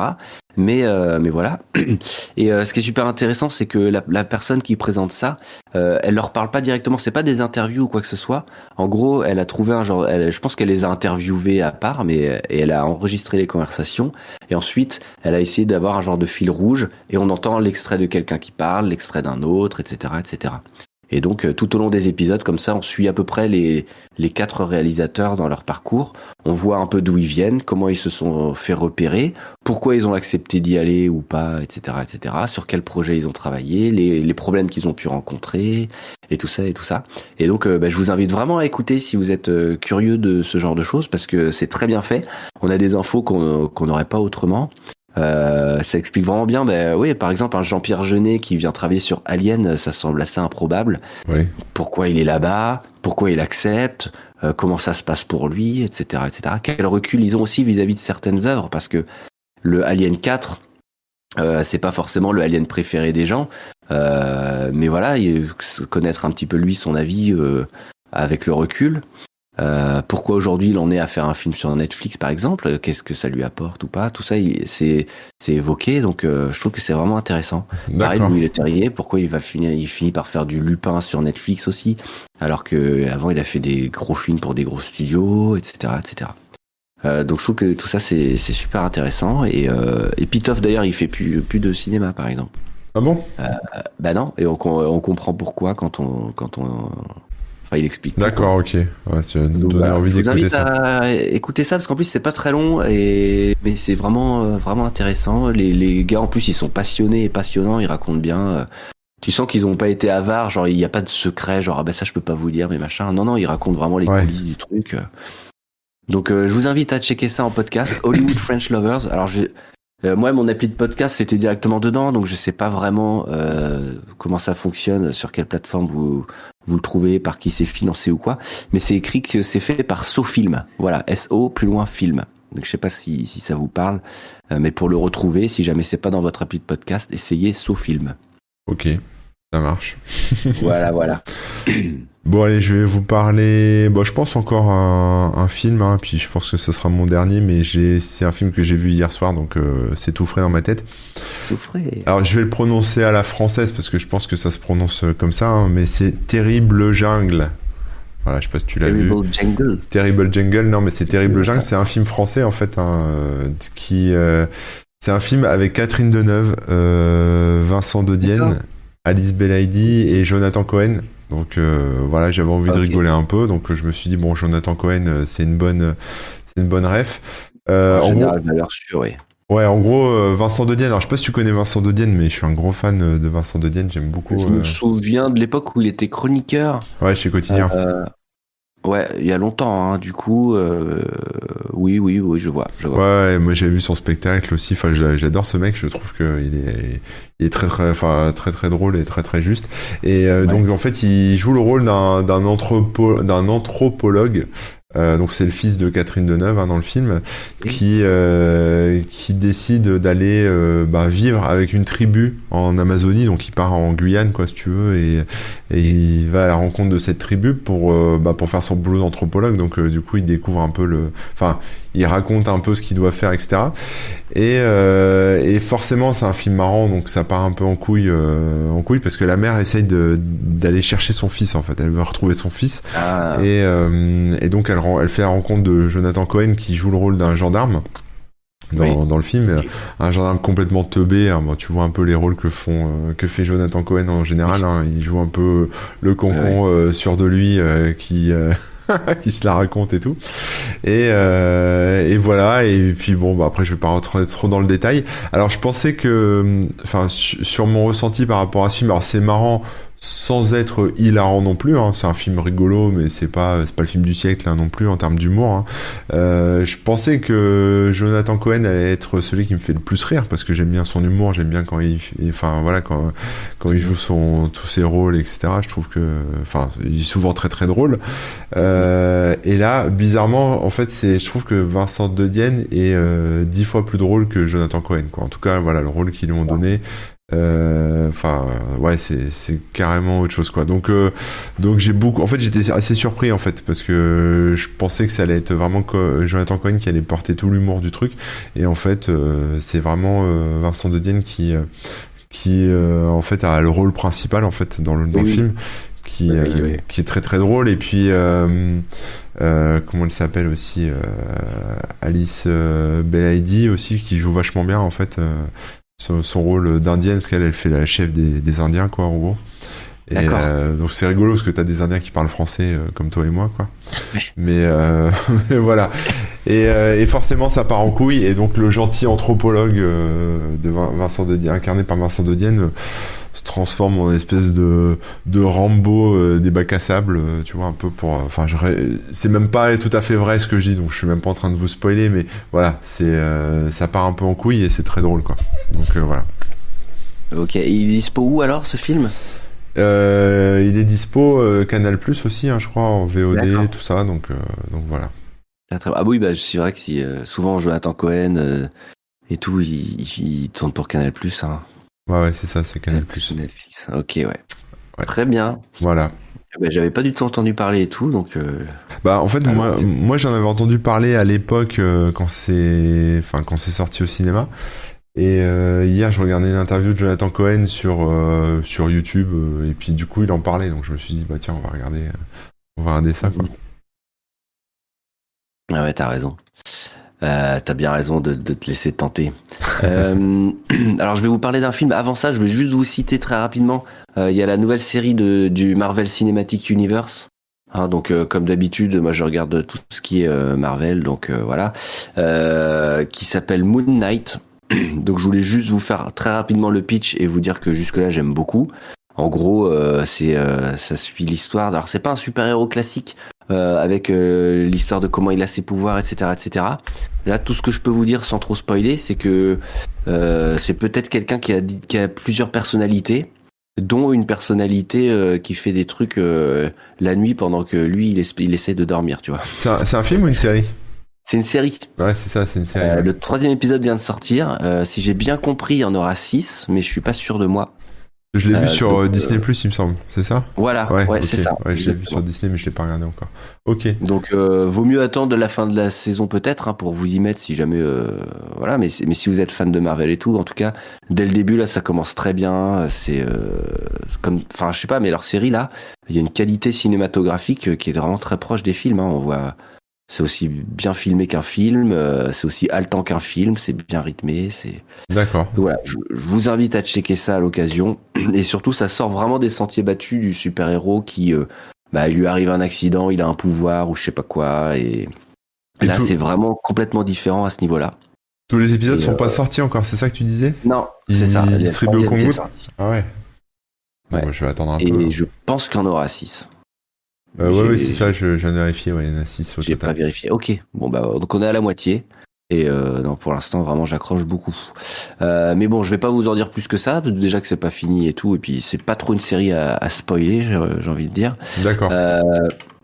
Mais euh, mais voilà. *clears throat* Et ce qui est super intéressant, c'est que la, la, personne qui présente ça, elle leur parle pas directement. C'est pas des interviews ou quoi que ce soit. En gros, elle a trouvé un genre. Elle, je pense qu'elle les a interviewés à part, mais et elle a enregistré les conversations. Et ensuite, elle a essayé d'avoir un genre de fil rouge. Et on entend l'extrait de quelqu'un qui parle, l'extrait d'un autre, etc., etc. Et donc euh, tout au long des épisodes, comme ça, on suit à peu près les, les quatre réalisateurs dans leur parcours. On voit un peu d'où ils viennent, comment ils se sont fait repérer, pourquoi ils ont accepté d'y aller ou pas, etc., etc. Sur quel projet ils ont travaillé, les, les problèmes qu'ils ont pu rencontrer, et tout ça et tout ça. Et donc, euh, bah, je vous invite vraiment à écouter si vous êtes euh, curieux de ce genre de choses, parce que c'est très bien fait. On a des infos qu'on n'aurait pas autrement. Euh, ça explique vraiment bien. Ben oui, par exemple, un Jean-Pierre Jeunet qui vient travailler sur Alien, ça semble assez improbable. Oui. Pourquoi il est là-bas? Pourquoi il accepte? Euh, Comment ça se passe pour lui, etc., etc. Quel recul ils ont aussi vis-à-vis de certaines œuvres? Parce que le Alien 4, euh, c'est pas forcément le Alien préféré des gens, euh, mais voilà, il, connaître un petit peu lui son avis avec le recul. Euh, pourquoi aujourd'hui il en est à faire un film sur Netflix par exemple? Qu'est-ce que ça lui apporte ou pas? Tout ça, c'est c'est évoqué, donc euh, je trouve que c'est vraiment intéressant. Pareil, Louis Leterrier, pourquoi il va finir Il finit par faire du Lupin sur Netflix aussi, alors que avant il a fait des gros films pour des gros studios, etc., etc. Euh, donc je trouve que tout ça c'est super intéressant et euh, et Pitoff d'ailleurs il fait plus plus de cinéma par exemple. Ah bon? Bah non et on, on comprend pourquoi quand on quand on Enfin, il explique. D'accord, ok. Ouais, tu as donné envie d'écouter ça. À écouter ça parce qu'en plus c'est pas très long et mais c'est vraiment euh, vraiment intéressant. Les, les gars en plus ils sont passionnés et passionnants, ils racontent bien. Euh, tu sens qu'ils ont pas été avares, genre il n'y a pas de secret, genre ah ben ça je peux pas vous dire mais machin. Non non, ils racontent vraiment les coulisses du truc. Donc euh, je vous invite à checker ça en podcast *coughs* Hollywood French Lovers. Alors euh, moi, mon appli de podcast, c'était directement dedans, donc je sais pas vraiment euh, comment ça fonctionne, sur quelle plateforme vous vous le trouvez, par qui c'est financé ou quoi. Mais c'est écrit que c'est fait par SoFilm. Voilà, S-O plus loin film. Donc je sais pas si, si ça vous parle, euh, mais pour le retrouver, si jamais c'est pas dans votre appli de podcast, essayez SoFilm. Ok, ça marche. *laughs* voilà, voilà. Bon allez, je vais vous parler. Bon, je pense encore un, un film, hein, puis je pense que ce sera mon dernier, mais c'est un film que j'ai vu hier soir, donc euh, c'est tout frais dans ma tête. Tout frais. Alors je vais le prononcer à la française parce que je pense que ça se prononce euh, comme ça, hein, mais c'est Terrible Jungle. Voilà, je sais pas si tu l'as vu. Terrible Jungle. Terrible Jungle, non, mais c'est Terrible Jungle. C'est un film français en fait, hein, euh, qui c'est un film avec Catherine Deneuve, Vincent Dodienne, Alice Belaïdi et Jonathan Cohen. Donc voilà, j'avais envie de rigoler un peu, donc je me suis dit bon, Jonathan Cohen, c'est une bonne, c'est une bonne ref. en gros, sûr, oui. Ouais, en gros, euh, Vincent de Dienne. Alors, je sais pas si tu connais Vincent de Dienne, mais je suis un gros fan euh, de Vincent de Dienne. J'aime beaucoup. Je me euh, souviens de l'époque où il était chroniqueur. Ouais, chez Quotidien. Ouais, il y a longtemps, hein. du coup. oui, oui, oui, je vois. Je vois. Ouais, moi j'ai vu son spectacle aussi. Enfin, j'adore ce mec. Je trouve qu'il est, il est très, très, enfin, très, très drôle et très, très juste. Et donc, en fait, il joue le rôle d'un anthropo, anthropologue euh, donc c'est le fils de Catherine Deneuve hein, dans le film qui euh, qui décide d'aller euh, bah, vivre avec une tribu en Amazonie. Donc il part en Guyane quoi si tu veux et, et il va à la rencontre de cette tribu pour bah, pour faire son boulot d'anthropologue. Donc du coup il découvre un peu le enfin il raconte un peu ce qu'il doit faire etc et, et forcément c'est un film marrant donc ça part un peu en couille en couille parce que la mère essaye d'aller chercher son fils en fait elle veut retrouver son fils ah. et, et donc elle elle, fait la rencontre de Jonathan Cohen qui joue le rôle d'un gendarme. Dans, le film, un gendarme complètement teubé. Hein. tu vois un peu les rôles que font euh, que fait Jonathan Cohen en général. Hein. il joue un peu le concon euh, sûr de lui euh, qui *laughs* qui se la raconte et tout. Et, voilà. Et puis bon, bah après je vais pas rentrer trop dans le détail. Alors je pensais que, enfin sur mon ressenti par rapport à ce film, alors c'est marrant sans être hilarant non plus. Hein. C'est un film rigolo, mais c'est pas c'est pas le film du siècle hein, non plus en termes d'humour. Hein. Euh, je pensais que Jonathan Cohen allait être celui qui me fait le plus rire parce que j'aime bien son humour, j'aime bien quand il, enfin voilà quand quand il joue son tous ses rôles etc. Je trouve que enfin il est souvent très très drôle. Euh, et là bizarrement en fait c'est je trouve que Vincent De Dienne est euh, dix fois plus drôle que Jonathan Cohen quoi. En tout cas voilà le rôle qu'ils lui ont donné. Euh, enfin, ouais, c'est c'est carrément autre chose quoi. Donc euh, donc j'ai beaucoup. En fait, j'étais assez surpris en fait parce que je pensais que ça allait être vraiment Jonathan Cohen qui allait porter tout l'humour du truc et en fait euh, c'est vraiment Vincent De Dienne qui qui en fait a le rôle principal en fait dans le dans le film qui qui est très très drôle et puis comment elle s'appelle aussi Alice Belaïdi aussi qui joue vachement bien en fait son, rôle d'indienne, parce qu'elle elle fait la chef des, des, Indiens, quoi, en gros. Et euh, donc c'est rigolo parce que t'as des Indiens qui parlent français euh, comme toi et moi, quoi. Mais, euh, *laughs* mais, voilà. Et, et, forcément, ça part en couille. Et donc le gentil anthropologue de Vincent de Dienne, incarné par Vincent de Dienne, se transforme en espèce de, de Rambo euh, des bacs à sable, euh, tu vois, un peu pour. Enfin, c'est même pas tout à fait vrai ce que je dis, donc je suis même pas en train de vous spoiler, mais voilà, c'est euh, ça part un peu en couille et c'est très drôle, quoi. Donc voilà. Ok, et il est dispo où alors ce film? Il est dispo Canal Plus aussi, hein, je crois, en VOD, tout ça, donc, donc voilà. Ah oui, bah, c'est vrai que si, souvent Jonathan Cohen et tout, il, il, tourne pour Canal Plus. Hein. Ouais, ouais, c'est ça, c'est Canal Plus. Netflix. Ok, ouais. Très bien. Voilà. Eh ben, j'avais pas du tout entendu parler et tout, donc. Euh, bah, en fait, moi, moi j'en avais entendu parler à l'époque euh, quand c'est, enfin, quand c'est sorti au cinéma. Et euh, hier, je regardais une interview de Jonathan Cohen sur sur YouTube, et puis du coup, il en parlait, donc je me suis dit, bah tiens, on va regarder, on va regarder ça, quoi. Ah ouais, t'as raison. Euh, T'as bien raison de, de, te laisser tenter. euh, *clears throat* alors je vais vous parler d'un film. Avant ça, je vais juste vous citer très rapidement. Euh, il y a la nouvelle série de, du Marvel Cinematic Universe. Hein, donc euh, comme d'habitude, moi je regarde tout ce qui est euh, Marvel, donc voilà, qui s'appelle Moon Knight. *clears throat* donc je voulais juste vous faire très rapidement le pitch et vous dire que jusque là j'aime beaucoup. En gros, c'est ça suit l'histoire. Alors c'est pas un super héros classique euh, avec euh, l'histoire de comment il a ses pouvoirs, etc., etc. Là, tout ce que je peux vous dire sans trop spoiler, c'est que euh, c'est peut-être quelqu'un qui a, qui a plusieurs personnalités, dont une personnalité qui fait des trucs la nuit pendant que lui, il, il essaie de dormir, tu vois. C'est un, un, film ou une série? C'est une série. Ouais, c'est ça, c'est une série. Le troisième épisode vient de sortir. si j'ai bien compris, il y en aura six, mais je suis pas sûr de moi. Je l'ai vu euh, sur euh, Disney Plus, il me semble, c'est ça? Voilà, ouais, c'est ça. Ouais, je l'ai vu sur Disney, mais je l'ai pas regardé encore. Ok. Donc, euh, vaut mieux attendre la fin de la saison peut-être hein, pour vous y mettre si jamais, voilà. Mais mais si vous êtes fan de Marvel et tout, en tout cas, dès le début là, ça commence très bien. C'est comme, enfin, je sais pas, mais leur série là, il y a une qualité cinématographique qui est vraiment très proche des films. Hein. On voit c'est aussi bien filmé qu'un film, euh, c'est aussi haletant qu'un film, c'est bien rythmé, c'est. D'accord. Voilà, je, vous invite à checker ça à l'occasion. Et surtout, ça sort vraiment des sentiers battus du super-héros qui, euh, bah, il lui arrive un accident, il a un pouvoir ou je sais pas quoi, et, là, c'est vraiment complètement différent à ce niveau-là. Tous les épisodes sont pas euh, sortis encore, c'est ça que tu disais? Non, c'est ça. Ils distribuent au Congo. Ah ouais. ouais. je vais attendre un peu. Et je pense qu'il y en aura 6. Euh, ouais, ouais c'est ça, je, viens de vérifier, ouais, il y en a 6 au J'ai pas vérifié. Ok, bon bah donc on est à la moitié. Et euh, non, pour l'instant, vraiment, j'accroche beaucoup. Euh, mais bon, je vais pas vous en dire plus que ça. Déjà que c'est pas fini et tout, et puis c'est pas trop une série à, à spoiler, j'ai envie de dire. D'accord.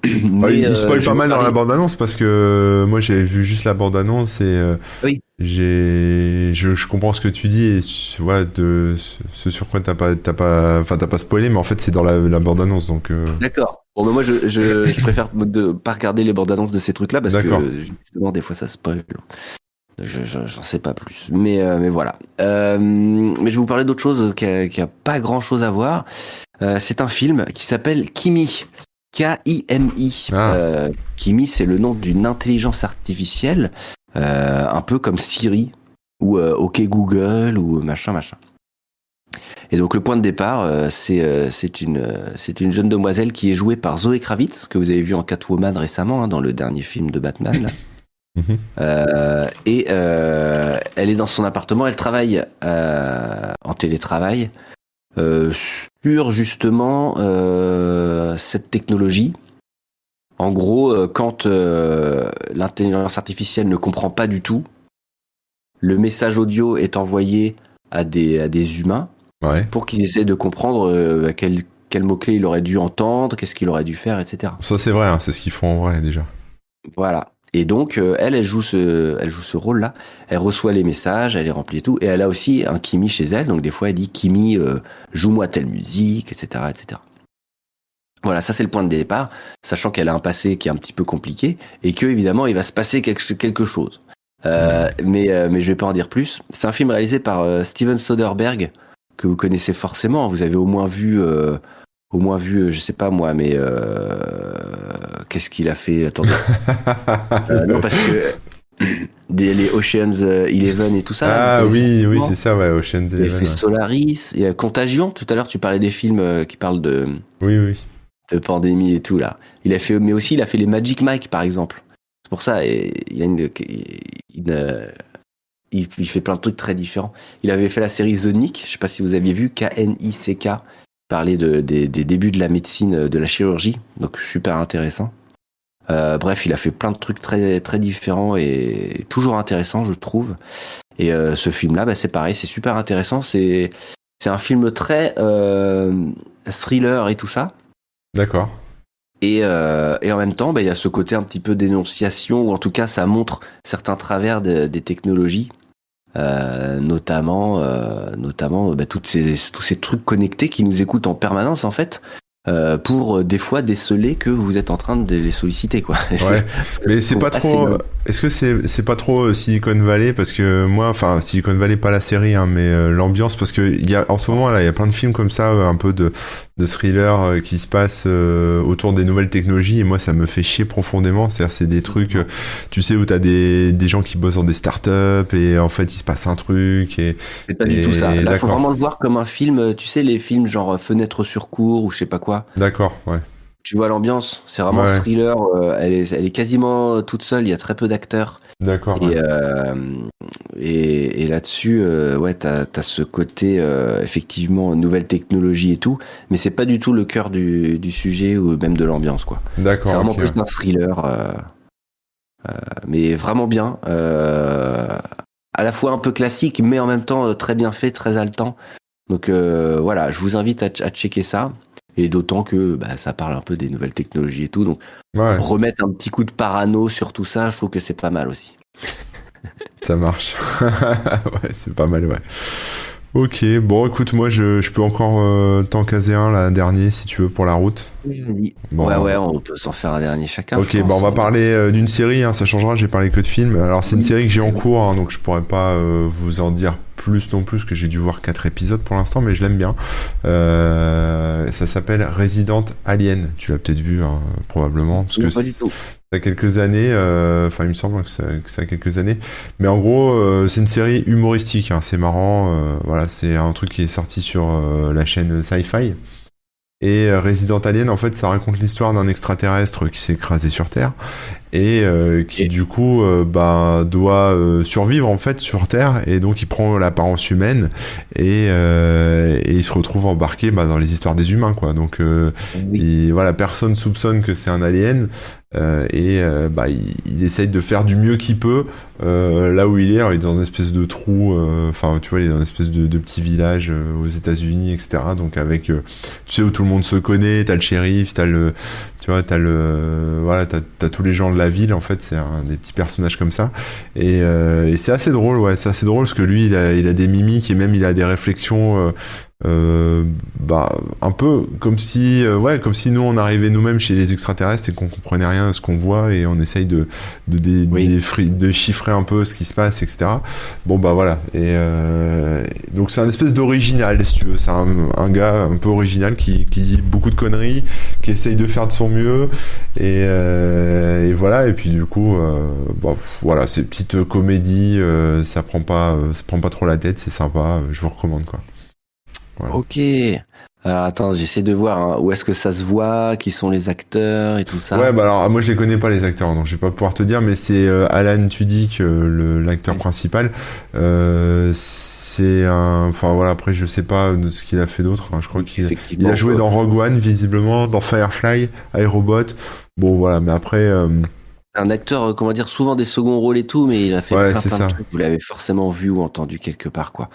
Euh, bah, il, euh, spoil pas mal dans la bande-annonce parce que moi j'avais vu juste la bande-annonce et euh, oui. j'ai je, je, comprends ce que tu dis et tu vois de ce sur quoi t'as pas t'as pas enfin t'as pas spoilé mais en fait c'est dans la, la bande-annonce donc. D'accord. Bon, moi, je, je, je préfère de pas regarder les bandes annonces de ces trucs-là parce que justement, des fois, ça spoil. Je, j'en sais pas plus. Mais, euh, mais voilà. Euh, mais je vais vous parler d'autre chose qui a, qui a, pas grand-chose à voir. Euh, c'est un film qui s'appelle Kimi. K-I-M-I. Ah. Euh, Kimi, c'est le nom d'une intelligence artificielle, euh, un peu comme Siri ou OK Google ou machin machin. Et donc le point de départ, euh, c'est euh, c'est une euh, c'est une jeune demoiselle qui est jouée par Zoé Kravitz que vous avez vu en Catwoman récemment hein, dans le dernier film de Batman. *laughs* Mhm. et elle est dans son appartement, elle travaille en télétravail sur justement cette technologie. En gros, quand l'intelligence artificielle ne comprend pas du tout, le message audio est envoyé à des, à des humains pour qu'ils essaient de comprendre euh, quel, quel mot-clé il aurait dû entendre, qu'est-ce qu'il aurait dû faire, etc. Ça c'est vrai, hein, c'est ce qu'ils font en vrai déjà. Voilà. Et donc euh, elle, elle joue ce, elle joue ce rôle-là. Elle reçoit les messages, elle les remplit et tout. Et elle a aussi un Kimi chez elle. Donc des fois elle dit Kimi, euh, joue-moi telle musique, etc., etc. Voilà, ça c'est le point de départ, sachant qu'elle a un passé qui est un petit peu compliqué et que évidemment il va se passer quelque, chose. Euh, mais mais je vais pas en dire plus. C'est un film réalisé par Steven Soderbergh, que vous connaissez forcément. Vous avez au moins vu, euh, au moins vu, euh, je sais pas moi, mais euh, qu'est-ce qu'il a fait Attendez. *laughs* non, parce que les Oceans Eleven et tout ça. Ah oui, oui, c'est ça, ouais, Oceans Eleven. Il a fait Solaris, il y a Contagion. Tout à l'heure, tu parlais des films qui parlent de. Oui, oui. De pandémie et tout là. Il a fait, mais aussi il a fait les Magic Mike par exemple. C'est pour ça, et il y a une, une il, fait plein de trucs très différents. Il avait fait la série The Nick, je sais pas si vous aviez vu, K-N-I-C-K, parler de, des, débuts de la médecine, de la chirurgie, donc super intéressant. Euh, bref, il a fait plein de trucs très très différents et toujours intéressants, je trouve. Et euh, ce film-là, bah, c'est pareil, c'est super intéressant. C'est c'est un film très euh, thriller et tout ça. D'accord. Et, et, en même temps, bah, il y a ce côté un petit peu dénonciation, ou en tout cas, ça montre certains travers des technologies euh, notamment, euh, notamment bah, toutes ces, tous ces trucs connectés qui nous écoutent en permanence en fait. Euh, pour des fois déceler que vous êtes en train de les solliciter quoi. *laughs* Ouais. mais c'est pas trop. Est-ce que c'est c'est pas trop Silicon Valley? Parce que moi enfin Silicon Valley pas la série hein, mais l'ambiance parce que il y a en ce moment là il y a plein de films comme ça un peu de de thriller qui se passent autour des nouvelles technologies et moi ça me fait chier profondément c'est-à-dire c'est des trucs tu sais où t'as des des gens qui bossent dans des startups et en fait il se passe un truc et c'est pas du tout ça là faut vraiment le voir comme un film tu sais les films genre fenêtre sur cours ou je sais pas quoi D'accord, ouais. Tu vois l'ambiance, c'est vraiment un thriller. Euh, elle, est, elle est quasiment toute seule. Il y a très peu d'acteurs. D'accord. Et, euh, et, là-dessus, euh, ouais, t'as as ce côté effectivement nouvelle technologie et tout, mais c'est pas du tout le cœur du, du sujet ou même de l'ambiance, quoi. D'accord. C'est vraiment plus un thriller, mais vraiment bien. à la fois un peu classique, mais en même temps très bien fait, très haletant. Donc voilà, je vous invite à, à checker ça. Et d'autant que bah, ça parle un peu des nouvelles technologies et tout. Donc, remettre un petit coup de parano sur tout ça, je trouve que c'est pas mal aussi. ça marche. *laughs* ouais, c'est pas mal, ouais. Ok, bon, écoute, moi, je, je peux encore euh, t'en caser un, là, dernier, si tu veux, pour la route. Bon, ouais, ouais, on peut s'en faire un dernier chacun. Ok, bon, on va parler euh, d'une série, hein, ça changera, j'ai parlé que de films. Alors, c'est une série que j'ai en cours, hein, donc je pourrais pas euh, vous en dire plus non plus, que j'ai dû voir quatre épisodes pour l'instant, mais je l'aime bien. ça s'appelle Resident Alien, tu l'as peut-être vu, hein, probablement. Parce que pas du tout. A quelques années, enfin il me semble que ça, a quelques années, mais en gros c'est une série humoristique, hein, c'est marrant, voilà c'est un truc qui est sorti sur la chaîne Sci-Fi. Et Resident Alien, en fait, ça raconte l'histoire d'un extraterrestre qui s'est écrasé sur Terre et euh, qui du coup euh, bah, doit euh, survivre en fait sur Terre et donc il prend l'apparence humaine et, et, il se retrouve embarqué bah, dans les histoires des humains quoi donc voilà personne soupçonne que c'est un alien euh, et euh, bah, il, il, essaye de faire du mieux qu'il peut euh, là où il est. Alors, il est dans une espèce de trou, enfin, tu vois, il est dans une espèce de, de petit village aux États-Unis, etc. Donc, avec, tu sais, où tout le monde se connaît, t'as le shérif, t'as le, tu vois, t'as le, voilà, t'as, as tous les gens de la ville, en fait, c'est un des petits personnages comme ça. Et, et c'est assez drôle, ouais, c'est assez drôle parce que lui, il a, il a des mimiques et même il a des réflexions euh, bah un peu comme si euh, ouais comme si nous on arrivait nous-mêmes chez les extraterrestres et qu'on comprenait rien à ce qu'on voit et on essaye de de, de, de, chiffrer un peu ce qui se passe etc bon bah voilà. Et euh, donc c'est un espèce d'original si tu veux. C'est un, un, gars un peu original qui, qui dit beaucoup de conneries qui essaye de faire de son mieux. Et, euh, et voilà. Et puis du coup bah, voilà. C'est petite comédie ça prend pas ça prend pas trop la tête. C'est sympa. Je vous recommande quoi Ok. Alors attends, j'essaie de voir hein, où est-ce que ça se voit, qui sont les acteurs et tout ça. Ouais, bah alors moi je les connais pas les acteurs, donc je vais pas pouvoir te dire, mais c'est euh, Alan Tudyk, euh, l'acteur principal. Euh, c'est un, enfin voilà, après je sais pas de ce qu'il a fait d'autre. Hein. je crois qu'il il a joué dans Rogue One visiblement, dans Firefly, Aerobot. Bon voilà, mais après. Euh, un acteur, comment dire, souvent des seconds rôles et tout, mais il a fait plein, plein de trucs. Vous l'avez forcément vu ou entendu quelque part, quoi.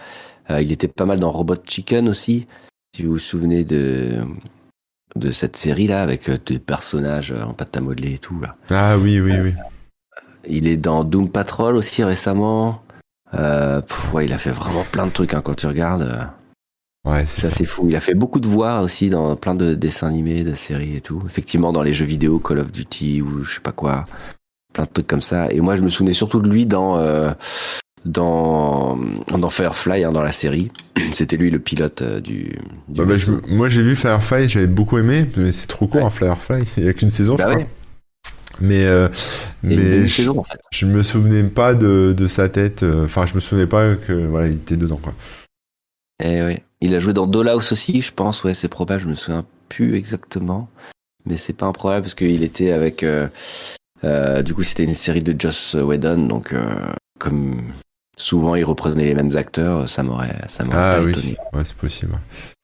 Euh, il était pas mal dans Robot Chicken aussi, si vous vous souvenez de de cette série là avec euh, des personnages en pâte à modeler et tout là. Ah oui oui oui. Il est dans Doom Patrol aussi récemment. Euh, ouais, il a fait vraiment plein de trucs hein, quand tu regardes. Ouais, c'est ça, c'est fou. Il a fait beaucoup de voix aussi dans plein de dessins animés, de séries et tout. Effectivement, dans les jeux vidéo, Call of Duty ou je sais pas quoi, plein de trucs comme ça. Et moi, je me souvenais surtout de lui dans euh, dans, dans Firefly, hein, dans la série. *clears throat* C'était lui le pilote euh, du. du bah, bah, moi j'ai vu Firefly, j'avais beaucoup aimé, mais c'est trop court, hein, Firefly. Il n'y a qu'une saison, bah je crois. Mais, euh, mais je, en fait. je, me souvenais pas de, de sa tête. Euh, enfin, je me souvenais pas que voilà, il était dedans. Quoi. Et eh oui. Il a joué dans Dollhouse aussi, je pense. Ouais, c'est probable. Je me souviens plus exactement. Mais c'est pas improbable parce qu'il était avec. du coup, c'était une série de Joss Whedon, donc comme souvent ils reprenaient les mêmes acteurs, ça m'aurait, ça m'aurait ah, oui. étonné. Ouais, c'est possible.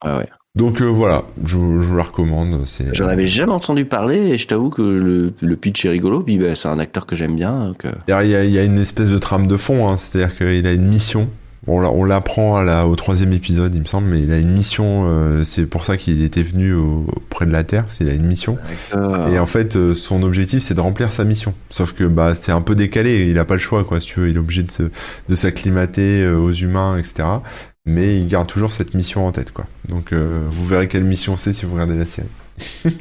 Ouais. Donc euh, voilà, je, je la recommande. C'est... J'en avais jamais entendu parler et je t'avoue que le, le pitch est rigolo. Puis bah, c'est un acteur que j'aime bien. Donc, il, y a, il y a une espèce de trame de fond, hein, c'est-à-dire qu'il a une mission on l'apprend au troisième épisode, il me semble, mais il a une mission. Euh, c'est pour ça qu'il était venu auprès de la Terre. C'est il a une mission. Et en fait, euh, son objectif, c'est de remplir sa mission. Sauf que bah c'est un peu décalé. Il a pas le choix, quoi. Si tu veux, il est obligé de de s'acclimater euh, aux humains, etc. Mais il garde toujours cette mission en tête, quoi. Donc vous verrez quelle mission c'est si vous regardez la série. *laughs*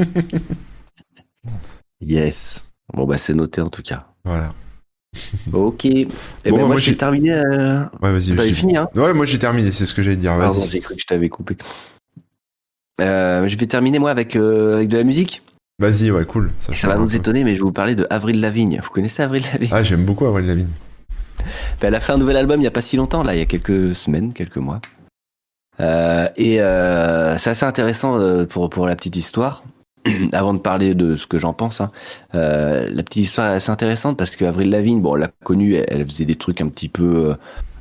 yes. Bon bah c'est noté en tout cas. Voilà. Ok. Et eh ben, moi, j'ai terminé. Euh... Ouais, vas-y. fini, hein? Ouais, moi j'ai terminé, c'est ce que j'allais dire. Vas-y. j'ai cru que je t'avais coupé. Euh, je vais terminer moi avec, euh, avec de la musique. Vas-y, ouais, cool. Ça, ça va nous étonner, mais je vais vous parler de Avril Lavigne. Vous connaissez Avril Lavigne? Ah, j'aime beaucoup Avril Lavigne. Ben, elle a fait un nouvel album il n'y a pas si longtemps, là, il y a quelques semaines, quelques mois. Euh, et c'est assez intéressant pour, pour la petite histoire. *clears throat* avant de parler de ce que j'en pense, hein, euh, la petite histoire est assez intéressante parce que Avril Lavigne, bon, on l'a connue, elle, faisait des trucs un petit peu, euh,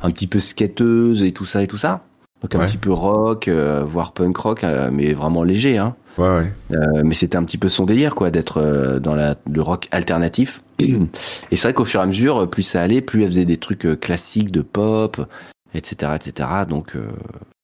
un petit peu skateuse et tout ça et tout ça. Donc un petit peu rock, euh, voire punk rock, mais vraiment léger. Hein. Ouais, ouais. mais c'était un petit peu son délire, quoi, d'être dans la, le rock alternatif. *clears throat* Et c'est vrai qu'au fur et à mesure, plus ça allait, plus elle faisait des trucs classiques de pop, etc., etc. Donc,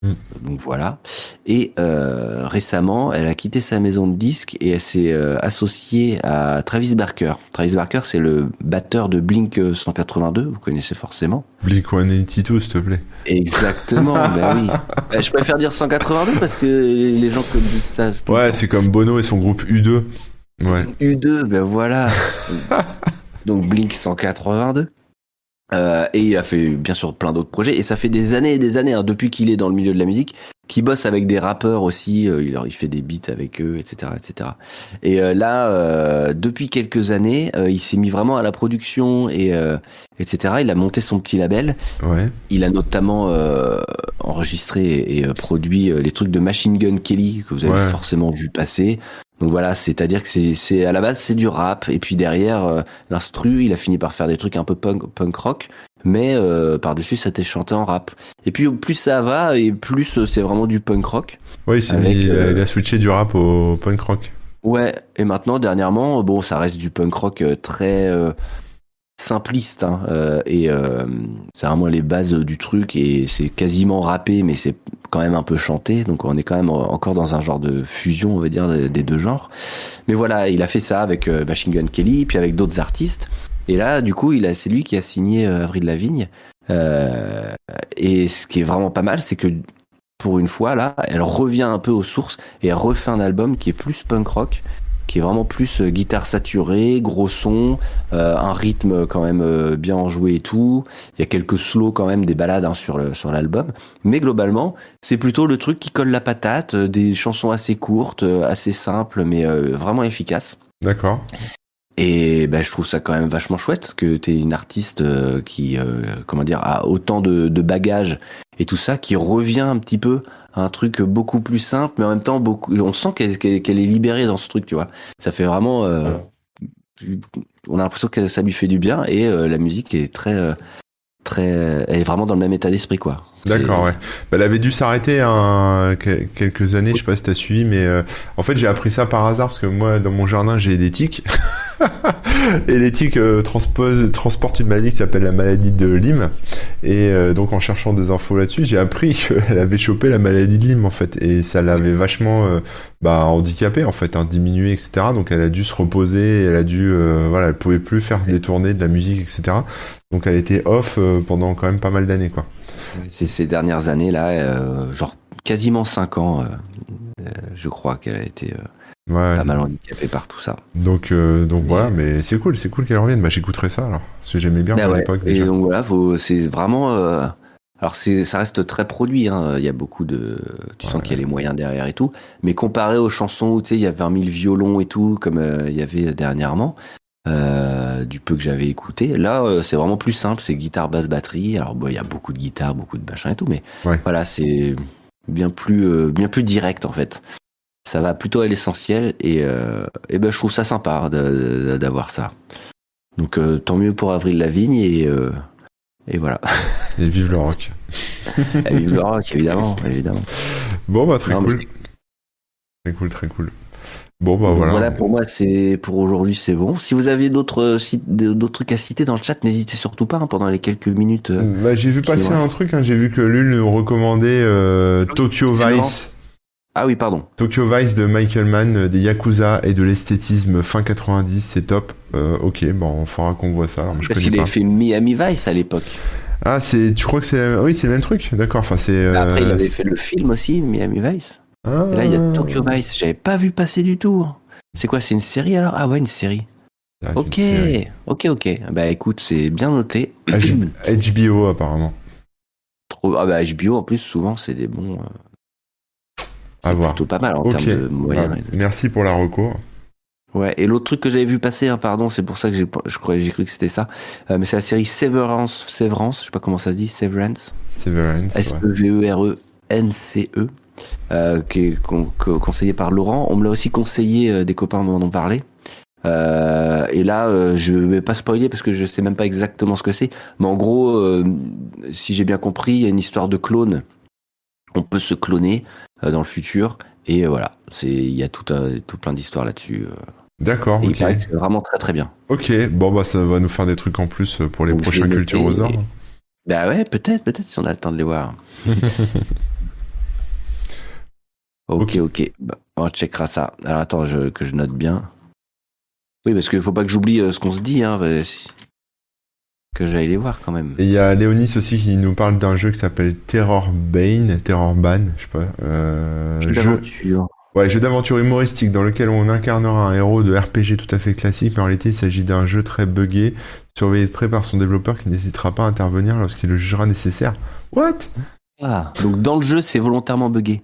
euh, mm. donc voilà. Et euh, récemment, elle a quitté sa maison de disques et elle s'est euh, associée à Travis Barker. Travis Barker, c'est le batteur de Blink 182. Vous connaissez forcément. Blink 182, s'il te plaît. Exactement. *laughs* ben oui. Ben, je préfère dire 182 parce que les gens comme disent ça. Ouais, c'est comme Bono et son groupe U2. Ouais. U2, ben voilà. *laughs* donc Blink 182. Euh, et il a fait bien sûr plein d'autres projets. Et ça fait des années et des années, hein, depuis qu'il est dans le milieu de la musique, qui bosse avec des rappeurs aussi. Euh, il, il fait des beats avec eux, etc., etc. Et euh, là, euh, depuis quelques années, il s'est mis vraiment à la production et etc. Il a monté son petit label. Ouais. Il a notamment enregistré et, produit les trucs de Machine Gun Kelly que vous avez forcément vu passer. Donc voilà, c'est-à-dire que c'est à la base c'est du rap et puis derrière l'instru, il a fini par faire des trucs un peu punk punk rock mais euh, par-dessus ça t'est chanté en rap. Et puis plus ça va et plus euh, c'est vraiment du punk rock. Oui, euh, il a switché du rap au punk rock. Ouais, et maintenant dernièrement, bon, ça reste du punk rock très simpliste hein, et c'est vraiment les bases du truc et c'est quasiment rappé, mais c'est quand même un peu chanté. Donc on est quand même encore dans un genre de fusion, on va dire, des deux genres. Mais voilà, il a fait ça avec Machine Gun Kelly, puis avec d'autres artistes. Et là, du coup, il a, c'est lui qui a signé euh, Avril Lavigne. Euh, et ce qui est vraiment pas mal, c'est que pour une fois, là, elle revient un peu aux sources et elle refait un album qui est plus punk rock, qui est vraiment plus euh, guitare saturée, gros son, un rythme quand même bien enjoué et tout. Il y a quelques slows quand même, des balades hein, sur sur l'album, mais globalement, c'est plutôt le truc qui colle la patate, des chansons assez courtes, assez simples, mais vraiment efficaces. D'accord. Et ben, je trouve ça quand même vachement chouette que tu es une artiste euh, qui, euh, comment dire, a autant de, de, bagages et tout ça, qui revient un petit peu à un truc beaucoup plus simple, mais en même temps, beaucoup, on sent qu'elle est libérée dans ce truc, tu vois. Ça fait vraiment, euh, on a l'impression que ça lui fait du bien et la musique est très, très, elle est vraiment dans le même état d'esprit, quoi. D'accord, ouais. Bah, elle avait dû s'arrêter hein, quelques années, je sais pas si t'as suivi, mais en fait j'ai appris ça par hasard parce que moi dans mon jardin j'ai des tiques. *laughs* et l'éthique euh, transpose, transporte une maladie qui s'appelle la maladie de Lyme. Et euh, donc en cherchant des infos là-dessus, j'ai appris *laughs* qu'elle avait chopé la maladie de Lyme en fait. Et ça l'avait vachement euh, bah, handicapée en fait, hein, diminué, etc. Donc elle a dû se reposer, elle a dû, voilà, elle pouvait plus faire des tournées, de la musique, etc. Donc elle était off pendant quand même pas mal d'années quoi. C'est ces dernières années là, genre quasiment 5 ans, je crois qu'elle a été pas mal handicapé par tout ça. Donc, euh, donc voilà, mais c'est cool, c'est cool qu'elle revienne. Bah, j'écouterai ça alors, parce que j'aimais bien bah à l'époque. Et donc voilà, c'est vraiment. Euh, alors c'est, ça reste très produit. Hein. Il y a beaucoup de, tu sens qu'il y a les moyens derrière et tout. Mais comparé aux chansons où tu sais, il y avait 20 000 violons et tout, comme euh, il y avait dernièrement. Du peu que j'avais écouté. Là, c'est vraiment plus simple, c'est guitare, basse, batterie. Alors, il y a beaucoup de guitare, beaucoup de machin et tout, mais voilà, c'est bien plus, bien plus direct en fait ça va plutôt à l'essentiel et, euh, et ben je trouve ça sympa d'avoir ça. Donc euh, tant mieux pour Avril Lavigne et euh, et voilà. Et vive le rock. *laughs* et vive le rock évidemment évidemment. Bon bah très cool. Très cool très cool. Bon bah voilà. Voilà pour moi c'est pour aujourd'hui c'est bon. Si vous avez d'autres d'autres trucs à citer dans le chat, n'hésitez surtout pas hein, pendant les quelques minutes. Bah, j'ai vu passer un truc, hein, j'ai vu que Lul nous recommandait Tokyo Vice. Ah oui, pardon. Tokyo Vice de Michael Mann, euh, des Yakuza et de l'esthétisme fin 90, c'est top. Euh, ok, bon, on fera qu'on voit ça. je Parce qu'il avait fait Miami Vice à l'époque. Ah, c'est, tu crois que c'est, oui, c'est le même truc, d'accord. Enfin, c'est. Après, il euh, avait fait le film aussi, Miami Vice. Ah. Et là, il y a Tokyo Vice. J'avais pas vu passer du tout. C'est quoi C'est une série alors? Ah ouais, une série. Ah, ok, ok, ok. Bah écoute, c'est bien noté. HBO apparemment. Ah bah HBO en plus souvent c'est des bons. C'est plutôt pas mal en termes de moyens. Bah, merci pour la recours. Ouais, et l'autre truc que j'avais vu passer, hein, pardon, c'est pour ça que j'ai, je croyais, j'ai cru que c'était ça, euh, mais c'est la série Severance, Severance, je sais pas comment ça se dit, Severance. Severance. S-E-V-E-R-E-N-C-E, euh, qui est conseillé par Laurent. On me l'a aussi conseillé, euh, des copains m'en ont parlé. et là, je vais pas spoiler parce que je sais même pas exactement ce que c'est, mais en gros, si j'ai bien compris, il y a une histoire de clone. On peut se cloner euh, dans le futur. Et euh, voilà, c'est il y a tout, tout plein d'histoires là-dessus. Euh. D'accord, ok. C'est vraiment très très bien. Ok, bon bah ça va nous faire des trucs en plus pour les prochains Culture aux Bah ouais, peut-être, peut-être si on a le temps de les voir. *laughs* ok, ok. Bah, on checkera ça. Alors attends, je, que je note bien. Oui, parce qu'il faut pas que j'oublie ce qu'on se dit. Hein, que j'aille les voir quand même. Et il y a Léonis aussi qui nous parle d'un jeu qui s'appelle Terror Bane, Terror Ban, je sais pas. Euh, jeu d'aventure. Ouais, jeu d'aventure humoristique dans lequel on incarnera un héros de RPG tout à fait classique, mais en réalité il s'agit d'un jeu très buggé, surveillé de près par son développeur qui n'hésitera pas à intervenir lorsqu'il le jugera nécessaire. What? Ah, donc dans le jeu, c'est volontairement buggé.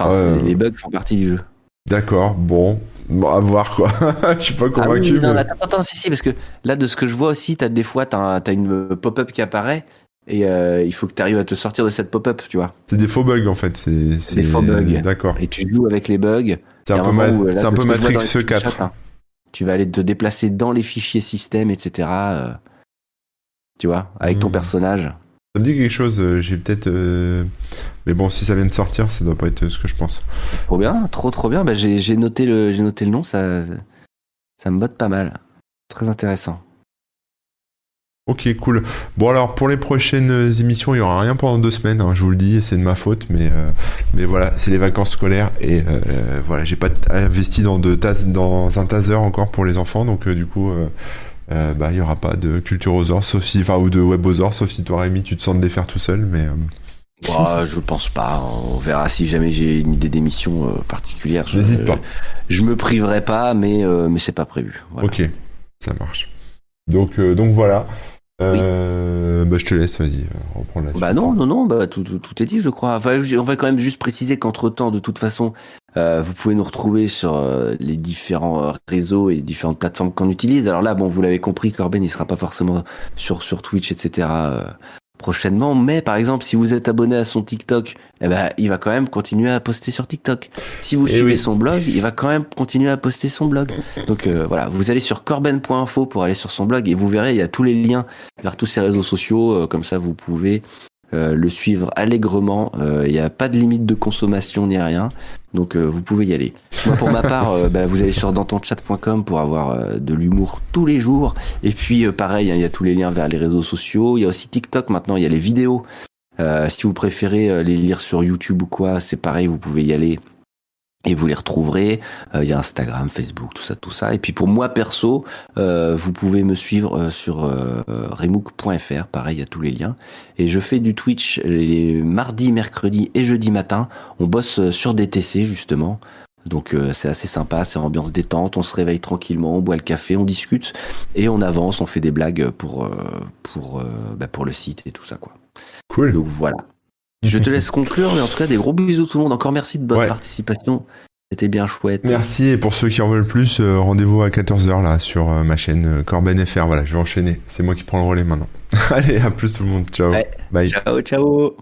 Enfin, Ouais. les bugs font partie du jeu. D'accord, bon, bon, à voir quoi. *laughs* Je suis pas Ah convaincu. oui, non, mais- attends, attends, si, si, parce que là, de ce que je vois aussi, t'as des fois, t'as un- t'as une pop-up qui apparaît et euh, il faut que tu arrives à te sortir de cette pop-up, tu vois. C'est des faux bugs en fait. C'est Des faux bugs. D'accord. Et tu joues avec les bugs. C'est un peu, ma- où, là, un Matrix dans les E4. screenshots, hein, Tu vas aller te déplacer dans les fichiers système, etc. euh, tu vois, avec ton Mhm. personnage. Ça me dit quelque chose. euh, J'ai peut-être. euh, Mais bon, si ça vient de sortir, ça doit pas être ce que je pense. Trop bien, trop trop bien. Bah, j'ai j'ai noté le j'ai noté le nom, ça ça me botte pas mal. Très intéressant. Ok, cool. Bon alors pour les prochaines émissions, il y aura rien pendant deux semaines. hein, je vous le dis, c'est de ma faute, mais euh, mais voilà, c'est les vacances scolaires et euh, voilà, j'ai pas investi dans de tas dans un taser encore pour les enfants, donc euh, du coup. euh, euh, bah, il y aura pas de culture aux ors, sauf si, enfin, ou de web aux ors, sauf si toi, Rémi, tu te sens de les faire tout seul, mais euh, Bah, je pense pas. On verra si jamais j'ai une idée d'émission euh, particulière. Je- n'hésite pas. Je me priverai pas, mais euh, mais c'est pas prévu. Voilà. Ok, ça marche. Donc, donc voilà. Euh, bah, je te laisse, vas-y, reprends la Bah non, non, non, bah tout, tout, tout est dit, je crois. Enfin, on va quand même juste préciser qu'entre temps, de toute façon, euh, vous pouvez nous retrouver sur euh, les différents euh, réseaux et différentes plateformes qu'on utilise. Alors là, bon, vous l'avez compris, Corben, il sera pas forcément sur sur Twitch, etc. euh, prochainement. Mais par exemple, si vous êtes abonné à son TikTok, eh ben, il va quand même continuer à poster sur TikTok. Si vous Eh suivez oui. son blog, il va quand même continuer à poster son blog. Donc euh, voilà, vous allez sur corben.info pour aller sur son blog et vous verrez, il y a tous les liens vers tous ses réseaux sociaux. euh, comme ça, vous pouvez euh, le suivre allègrement. Euh, Il n'y a pas de limite de consommation ni rien. Donc euh, vous pouvez y aller. Moi pour ma part, *laughs* euh, bah, vous allez sur dantonchat.com pour avoir euh, de l'humour tous les jours. Et puis euh, pareil, hein, il y a tous les liens vers les réseaux sociaux. Il y a aussi TikTok maintenant, il y a les vidéos. Euh, si vous préférez euh, les lire sur YouTube ou quoi, c'est pareil, vous pouvez y aller. Et vous les retrouverez. Euh, Il y a Instagram, Facebook, tout ça, tout ça. Et puis pour moi perso, euh, vous pouvez me suivre euh, sur euh, remook.fr. Pareil, il y a tous les liens. Et je fais du Twitch les mardis, mercredis et jeudi matin. On bosse euh, sur DTC justement. Donc euh, c'est assez sympa, c'est ambiance détente, on se réveille tranquillement, on boit le café, on discute et on avance, on fait des blagues pour euh, pour euh, bah, pour le site et tout ça quoi. Cool. Donc voilà. Je te laisse conclure, mais en tout cas des gros bisous tout le monde. Encore merci de votre Ouais. participation, c'était bien chouette. Merci, et pour ceux qui en veulent plus, euh, rendez-vous à 14h là sur euh, ma chaîne euh, Corben FR. Voilà, je vais enchaîner. C'est moi qui prends le relais maintenant. *laughs* Allez, à plus tout le monde. Ciao. Ouais. Bye. Ciao ciao.